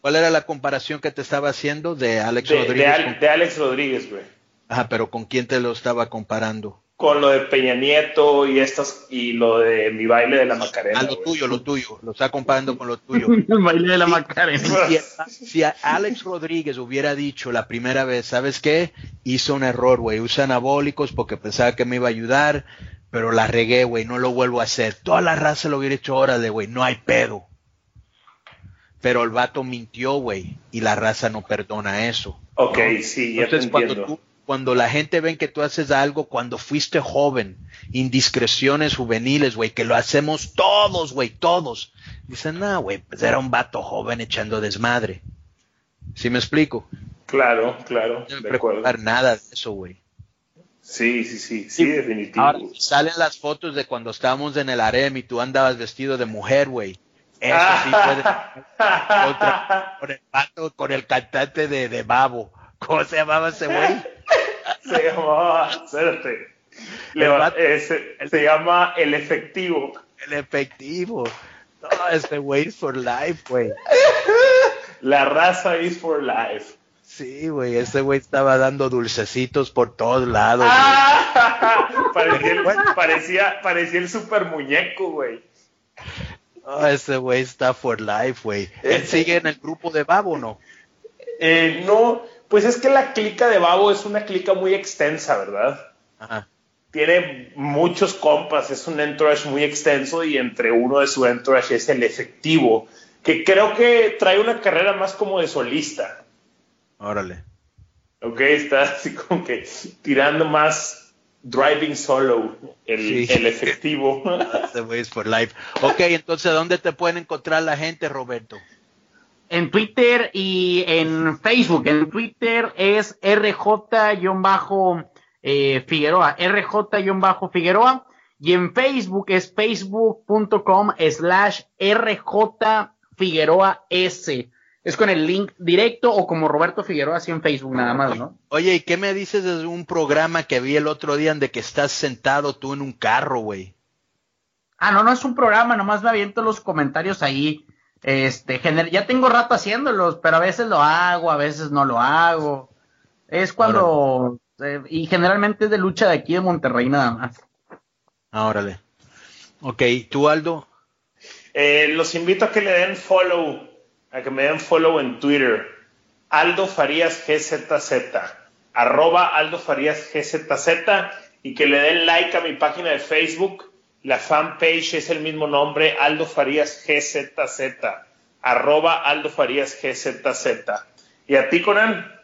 ¿cuál era la comparación que te estaba haciendo de Alex De, de Rodríguez? Al- con- de Alex Rodríguez, güey. Ajá, pero ¿con quién te lo estaba comparando? Con lo de Peña Nieto y estas y lo de mi baile de la Macarena. Ah, lo tuyo, lo tuyo, lo está comparando con lo tuyo. El baile de la Macarena. Si, si a Alex Rodríguez hubiera dicho la primera vez, ¿sabes qué? Hizo un error, güey, usa anabólicos porque pensaba que me iba a ayudar, pero la regué, güey, no lo vuelvo a hacer. Toda la raza lo hubiera hecho, órale, güey, no hay pedo. Pero el vato mintió, güey, y la raza no perdona eso. Ok, ¿no? sí, ya Entonces, te cuando entiendo. tú, cuando la gente ven que tú haces algo cuando fuiste joven, indiscreciones juveniles, güey, que lo hacemos todos, güey, todos. Dicen, no, güey, pues era un vato joven echando desmadre. ¿Sí me explico? Claro, claro, No me preocupar nada de eso, güey. Sí, sí, sí, sí, definitivo. Ahora, salen las fotos de cuando estábamos en el harem y tú andabas vestido de mujer, güey. Eso sí puede contra, con el vato, con el cantante de, de Babo. ¿Cómo se llamaba ese güey? Se llamaba, espérate. El Le va- vato- eh, se, se llama El Efectivo. El efectivo. No, ese güey es for life, güey. La raza is for life. Sí, güey, ese güey estaba dando dulcecitos por todos lados. Ah, parecía, el, parecía, parecía el super muñeco, güey. No, ese güey está for life, güey. ¿Él sigue en el grupo de Babo no? Eh, no, pues es que la clica de Babo es una clica muy extensa, ¿verdad? Ajá. Tiene muchos compas, es un entourage muy extenso y entre uno de su entourage es el efectivo, que creo que trae una carrera más como de solista. Órale. Ok, está así como que tirando más driving solo el, Sí. el efectivo. Ese güey es for life. Ok, entonces, ¿dónde te pueden encontrar la gente, Roberto? En Twitter y en Facebook. En Twitter es RJ-Figueroa. RJ-Figueroa. Y en Facebook es facebook.com slash RJ Figueroa S. es con el link directo o como Roberto Figueroa así en Facebook nada más, ¿no? Oye, ¿y qué me dices de un programa que vi el otro día en de que estás sentado tú en un carro, güey? Ah, no, no es un programa, nomás me aviento los comentarios ahí. Este, ya tengo rato haciéndolos, pero a veces lo hago, a veces no lo hago. Es cuando, eh, y generalmente es de lucha de aquí de Monterrey nada más. Ah, órale. Ok, ¿tú Aldo? Eh, los invito a que le den follow, a que me den follow en Twitter. Aldo Farías GZZ, arroba Aldo Farías GZZ, y que le den like a mi página de Facebook. La fanpage es el mismo nombre, Aldo Farías GZZ, arroba Aldo Farías GZZ. ¿Y a ti, Conan?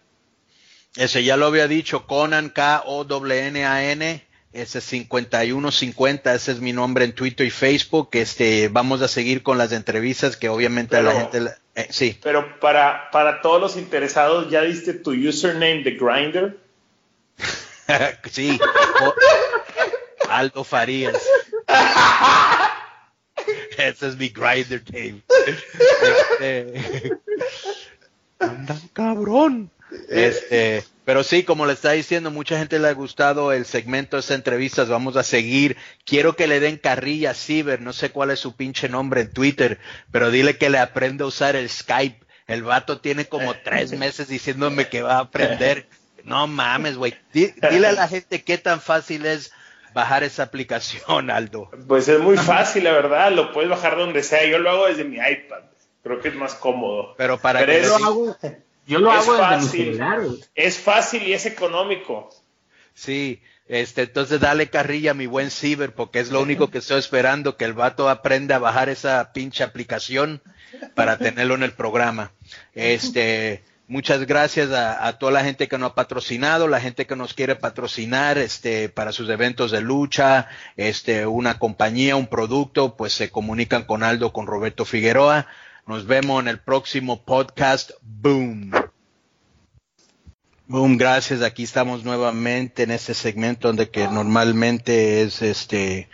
Ese ya lo había dicho, Conan, K-O-N-A-N, ese 5150, ese es mi nombre en Twitter y Facebook. Este, vamos a seguir con las entrevistas que obviamente a la gente, eh, sí. Pero para, para todos los interesados, ¿ya diste tu username de Grinder? sí, Aldo Farías. ese es mi Grinder name. Este, andan cabrón. Este, pero sí, como le está diciendo, mucha gente le ha gustado el segmento de estas entrevistas. Vamos a seguir. Quiero que le den carrilla a Ciber. No sé cuál es su pinche nombre en Twitter, pero dile que le aprenda a usar el Skype. El vato tiene como tres meses diciéndome que va a aprender. No mames, güey. Dile a la gente qué tan fácil es bajar esa aplicación, Aldo. Pues es muy fácil, la verdad. Lo puedes bajar donde sea. Yo lo hago desde mi iPad. Creo que es más cómodo. Pero para que lo hago yo lo hago fácil, Es fácil y es económico. Sí, este, entonces dale carrilla a mi buen ciber, porque es lo único que estoy esperando, que el vato aprenda a bajar esa pinche aplicación para tenerlo en el programa. Este, muchas gracias a, toda la gente que nos ha patrocinado, la gente que nos quiere patrocinar, este, para sus eventos de lucha, este, una compañía, un producto, pues se comunican con Aldo, con Roberto Figueroa. Nos vemos en el próximo podcast. Boom. Boom, gracias. Aquí estamos nuevamente en este segmento donde que normalmente es este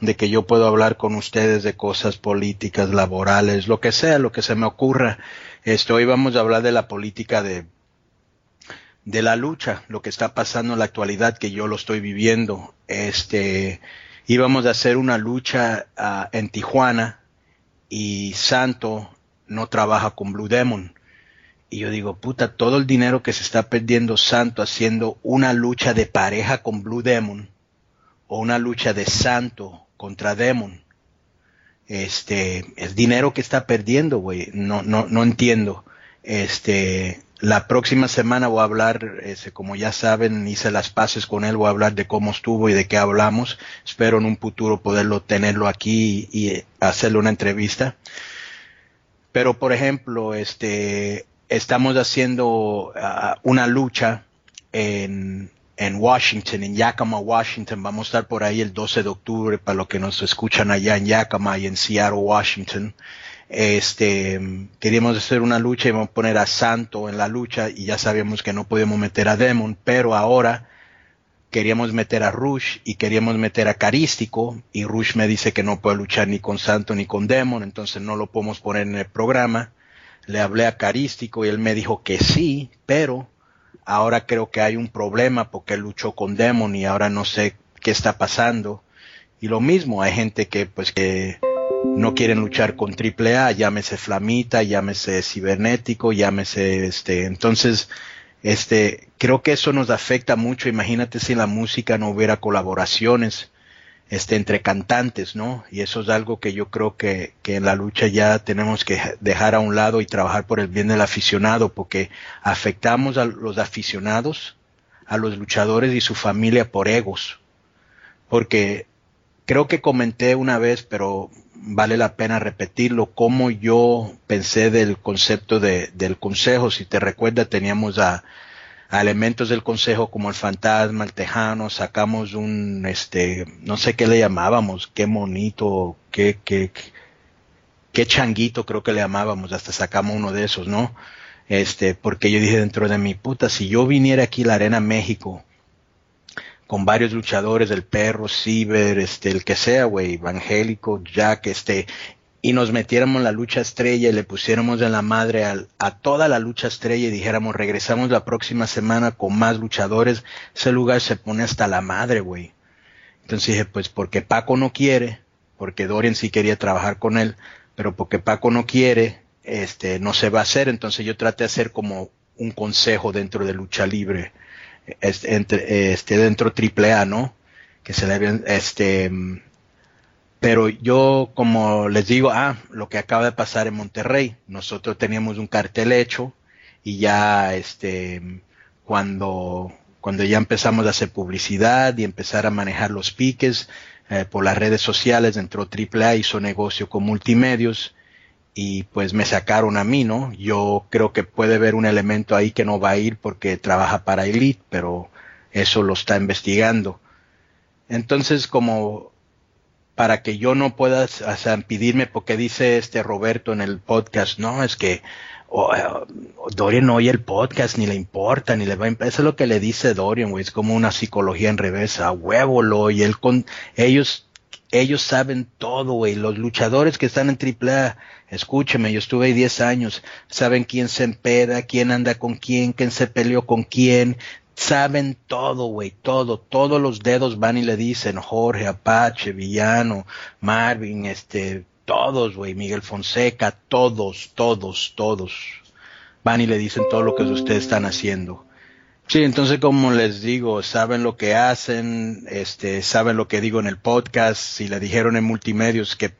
de que yo puedo hablar con ustedes de cosas políticas, laborales, lo que sea, lo que se me ocurra. Esto, hoy vamos a hablar de la política de, de la lucha, lo que está pasando en la actualidad que yo lo estoy viviendo. Este, íbamos a hacer una lucha uh, en Tijuana y Santo no trabaja con Blue Demon. Y yo digo, puta, todo el dinero que se está perdiendo Santo haciendo una lucha de pareja con Blue Demon o una lucha de Santo contra Demon. Este, es dinero que está perdiendo, güey. No, no, no entiendo. Este, la próxima semana voy a hablar, este, como ya saben, hice las paces con él, voy a hablar de cómo estuvo y de qué hablamos. Espero en un futuro poderlo tenerlo aquí y, hacerle una entrevista. Pero, por ejemplo, este, estamos haciendo ah, una lucha en, en Washington, en Yakima, Washington. Vamos a estar por ahí el 12 de octubre para los que nos escuchan allá en Yakima y en Seattle, Washington. Este, queríamos hacer una lucha y vamos a poner a Santo en la lucha y ya sabíamos que no podíamos meter a Demon, pero ahora queríamos meter a Rush y queríamos meter a Carístico y Rush me dice que no puede luchar ni con Santo ni con Demon, entonces no lo podemos poner en el programa. Le hablé a Carístico y él me dijo que sí, pero ahora creo que hay un problema porque luchó con Demon y ahora no sé qué está pasando. Y lo mismo, hay gente que pues que no quieren luchar con AAA, llámese Flamita, llámese Cibernético, llámese este, entonces, este, creo que eso nos afecta mucho. Imagínate si en la música no hubiera colaboraciones, este, entre cantantes, ¿no? Y eso es algo que yo creo que, que en la lucha ya tenemos que dejar a un lado y trabajar por el bien del aficionado, porque afectamos a los aficionados, a los luchadores y su familia por egos. Porque creo que comenté una vez, pero vale la pena repetirlo, cómo yo pensé del concepto de, del consejo. Si te recuerdas, teníamos a, elementos del consejo como el fantasma, el tejano, sacamos un, este, no sé qué le llamábamos, qué monito, qué, qué, qué changuito creo que le llamábamos, hasta sacamos uno de esos, ¿no? Este, porque yo dije dentro de mi puta, si yo viniera aquí a la Arena México, con varios luchadores, el perro, Ciber, este, el que sea, güey, evangélico, Jack, este, y nos metiéramos la lucha estrella y le pusiéramos en la madre a toda la lucha estrella y dijéramos regresamos la próxima semana con más luchadores, ese lugar se pone hasta la madre, güey. Entonces dije, pues porque Paco no quiere, porque Dorian sí quería trabajar con él, pero porque Paco no quiere, este, no se va a hacer. Entonces yo traté de hacer como un consejo dentro de lucha libre, este, entre, este dentro triple A, ¿no? Que se le este, pero yo, como les digo, ah, lo que acaba de pasar en Monterrey, nosotros teníamos un cartel hecho y ya, este, cuando, cuando ya empezamos a hacer publicidad y empezar a manejar los piques eh, por las redes sociales, entró AAA, hizo negocio con multimedios y pues me sacaron a mí, ¿no? Yo creo que puede haber un elemento ahí que no va a ir porque trabaja para Elite, pero eso lo está investigando. Entonces, como para que yo no pueda o sea, pedirme, porque dice este Roberto en el podcast, no, es que Dorian no oye el podcast, ni le importa, ni le va a Eso es lo que le dice Dorian, güey, es como una psicología en revés, a huevo lo él con, ellos, ellos saben todo, güey, los luchadores que están en AAA, escúcheme, yo estuve ahí 10 años, saben quién se empeda, quién anda con quién, quién se peleó con quién, saben todo, güey, todo, todos los dedos van y le dicen Jorge, Apache, Villano, Marvin, este, todos, güey, Miguel Fonseca, todos, todos, todos van y le dicen todo lo que ustedes están haciendo. Sí, entonces como les digo, saben lo que hacen, este, saben lo que digo en el podcast, si le dijeron en multimedios que,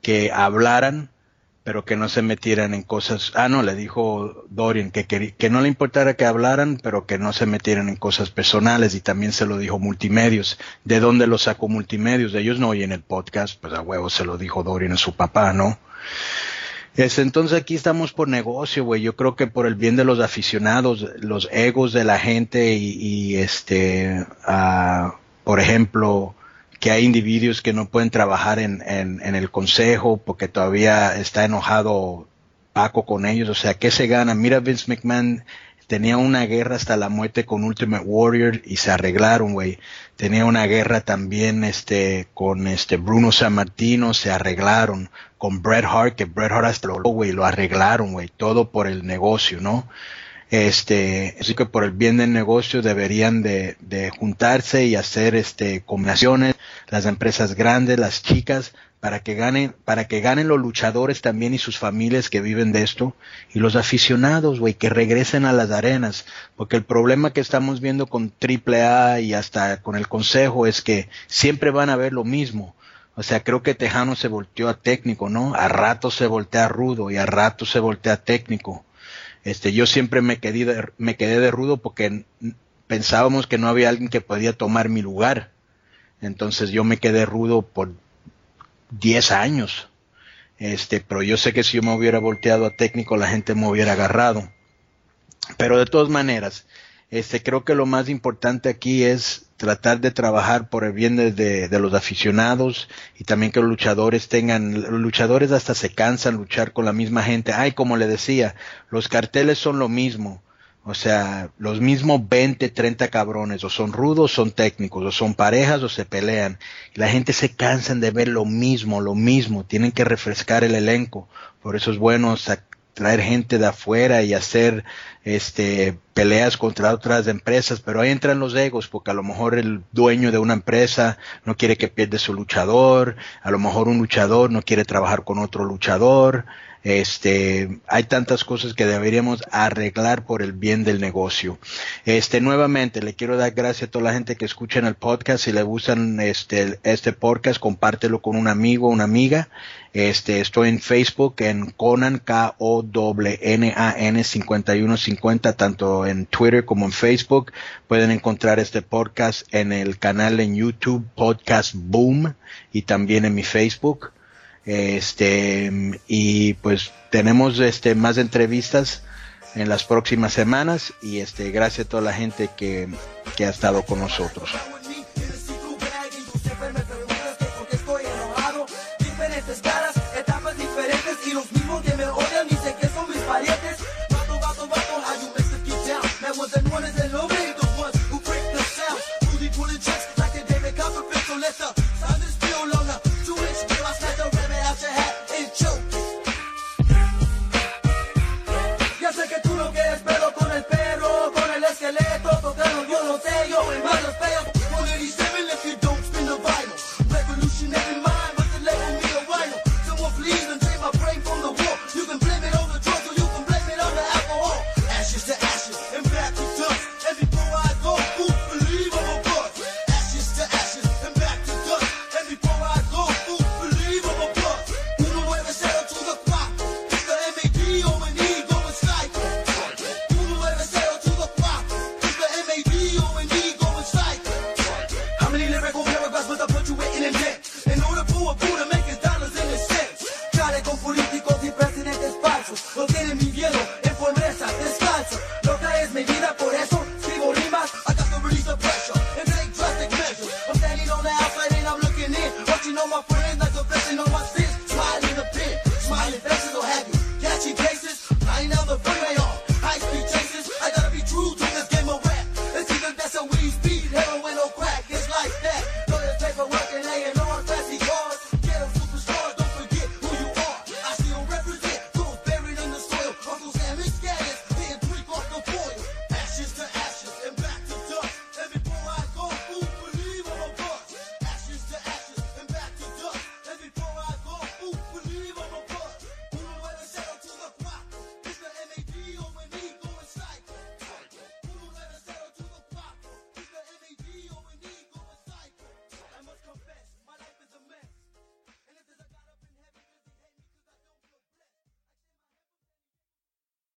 que hablaran, pero que no se metieran en cosas. Ah, no, le dijo Dorian que, que, no le importara que hablaran, pero que no se metieran en cosas personales y también se lo dijo Multimedios. ¿De dónde lo sacó Multimedios? Ellos no oyen el podcast, pues a huevo se lo dijo Dorian a su papá, ¿no? Es, entonces aquí estamos por negocio, güey. Yo creo que por el bien de los aficionados, los egos de la gente y, y este, uh, por ejemplo, que hay individuos que no pueden trabajar en, en, el consejo porque todavía está enojado Paco con ellos. O sea, ¿qué se gana? Mira, Vince McMahon tenía una guerra hasta la muerte con Ultimate Warrior y se arreglaron, güey. Tenía una guerra también, este, con este Bruno Sammartino, se arreglaron. Con Bret Hart, que Bret Hart hasta lo, güey, lo arreglaron, güey. Todo por el negocio, ¿no? Este, así que por el bien del negocio deberían de, de juntarse y hacer este combinaciones, las empresas grandes, las chicas, para que ganen, para que ganen los luchadores también y sus familias que viven de esto, y los aficionados, güey, que regresen a las arenas, porque el problema que estamos viendo con AAA y hasta con el Consejo es que siempre van a ver lo mismo. O sea, creo que Tejano se volteó a técnico, ¿no? A rato se voltea a rudo y a rato se voltea a técnico. Este, yo siempre me quedé, de, me quedé de rudo porque pensábamos que no había alguien que podía tomar mi lugar. Entonces yo me quedé rudo por 10 años. Este, pero yo sé que si yo me hubiera volteado a técnico, la gente me hubiera agarrado. Pero de todas maneras, este, creo que lo más importante aquí es tratar de trabajar por el bien de, de, los aficionados y también que los luchadores tengan, los luchadores hasta se cansan luchar con la misma gente. Ay, como le decía, los carteles son lo mismo. O sea, los mismos 20, 30 cabrones, o son rudos, son técnicos, o son parejas, o se pelean. La gente se cansa de ver lo mismo, lo mismo. Tienen que refrescar el elenco. Por eso es bueno traer gente de afuera y hacer este peleas contra otras empresas, pero ahí entran los egos, porque a lo mejor el dueño de una empresa no quiere que pierda su luchador, a lo mejor un luchador no quiere trabajar con otro luchador, este, hay tantas cosas que deberíamos arreglar por el bien del negocio. Este, nuevamente, le quiero dar gracias a toda la gente que escucha en el podcast. Si le gustan este, este podcast, compártelo con un amigo, una amiga. Este, estoy en Facebook en Conan, K-O-N-N-A-N 5150, tanto en Twitter como en Facebook. Pueden encontrar este podcast en el canal en YouTube, Podcast Boom, y también en mi Facebook. Este, y pues tenemos este más entrevistas en las próximas semanas y este gracias a toda la gente que, que ha estado con nosotros.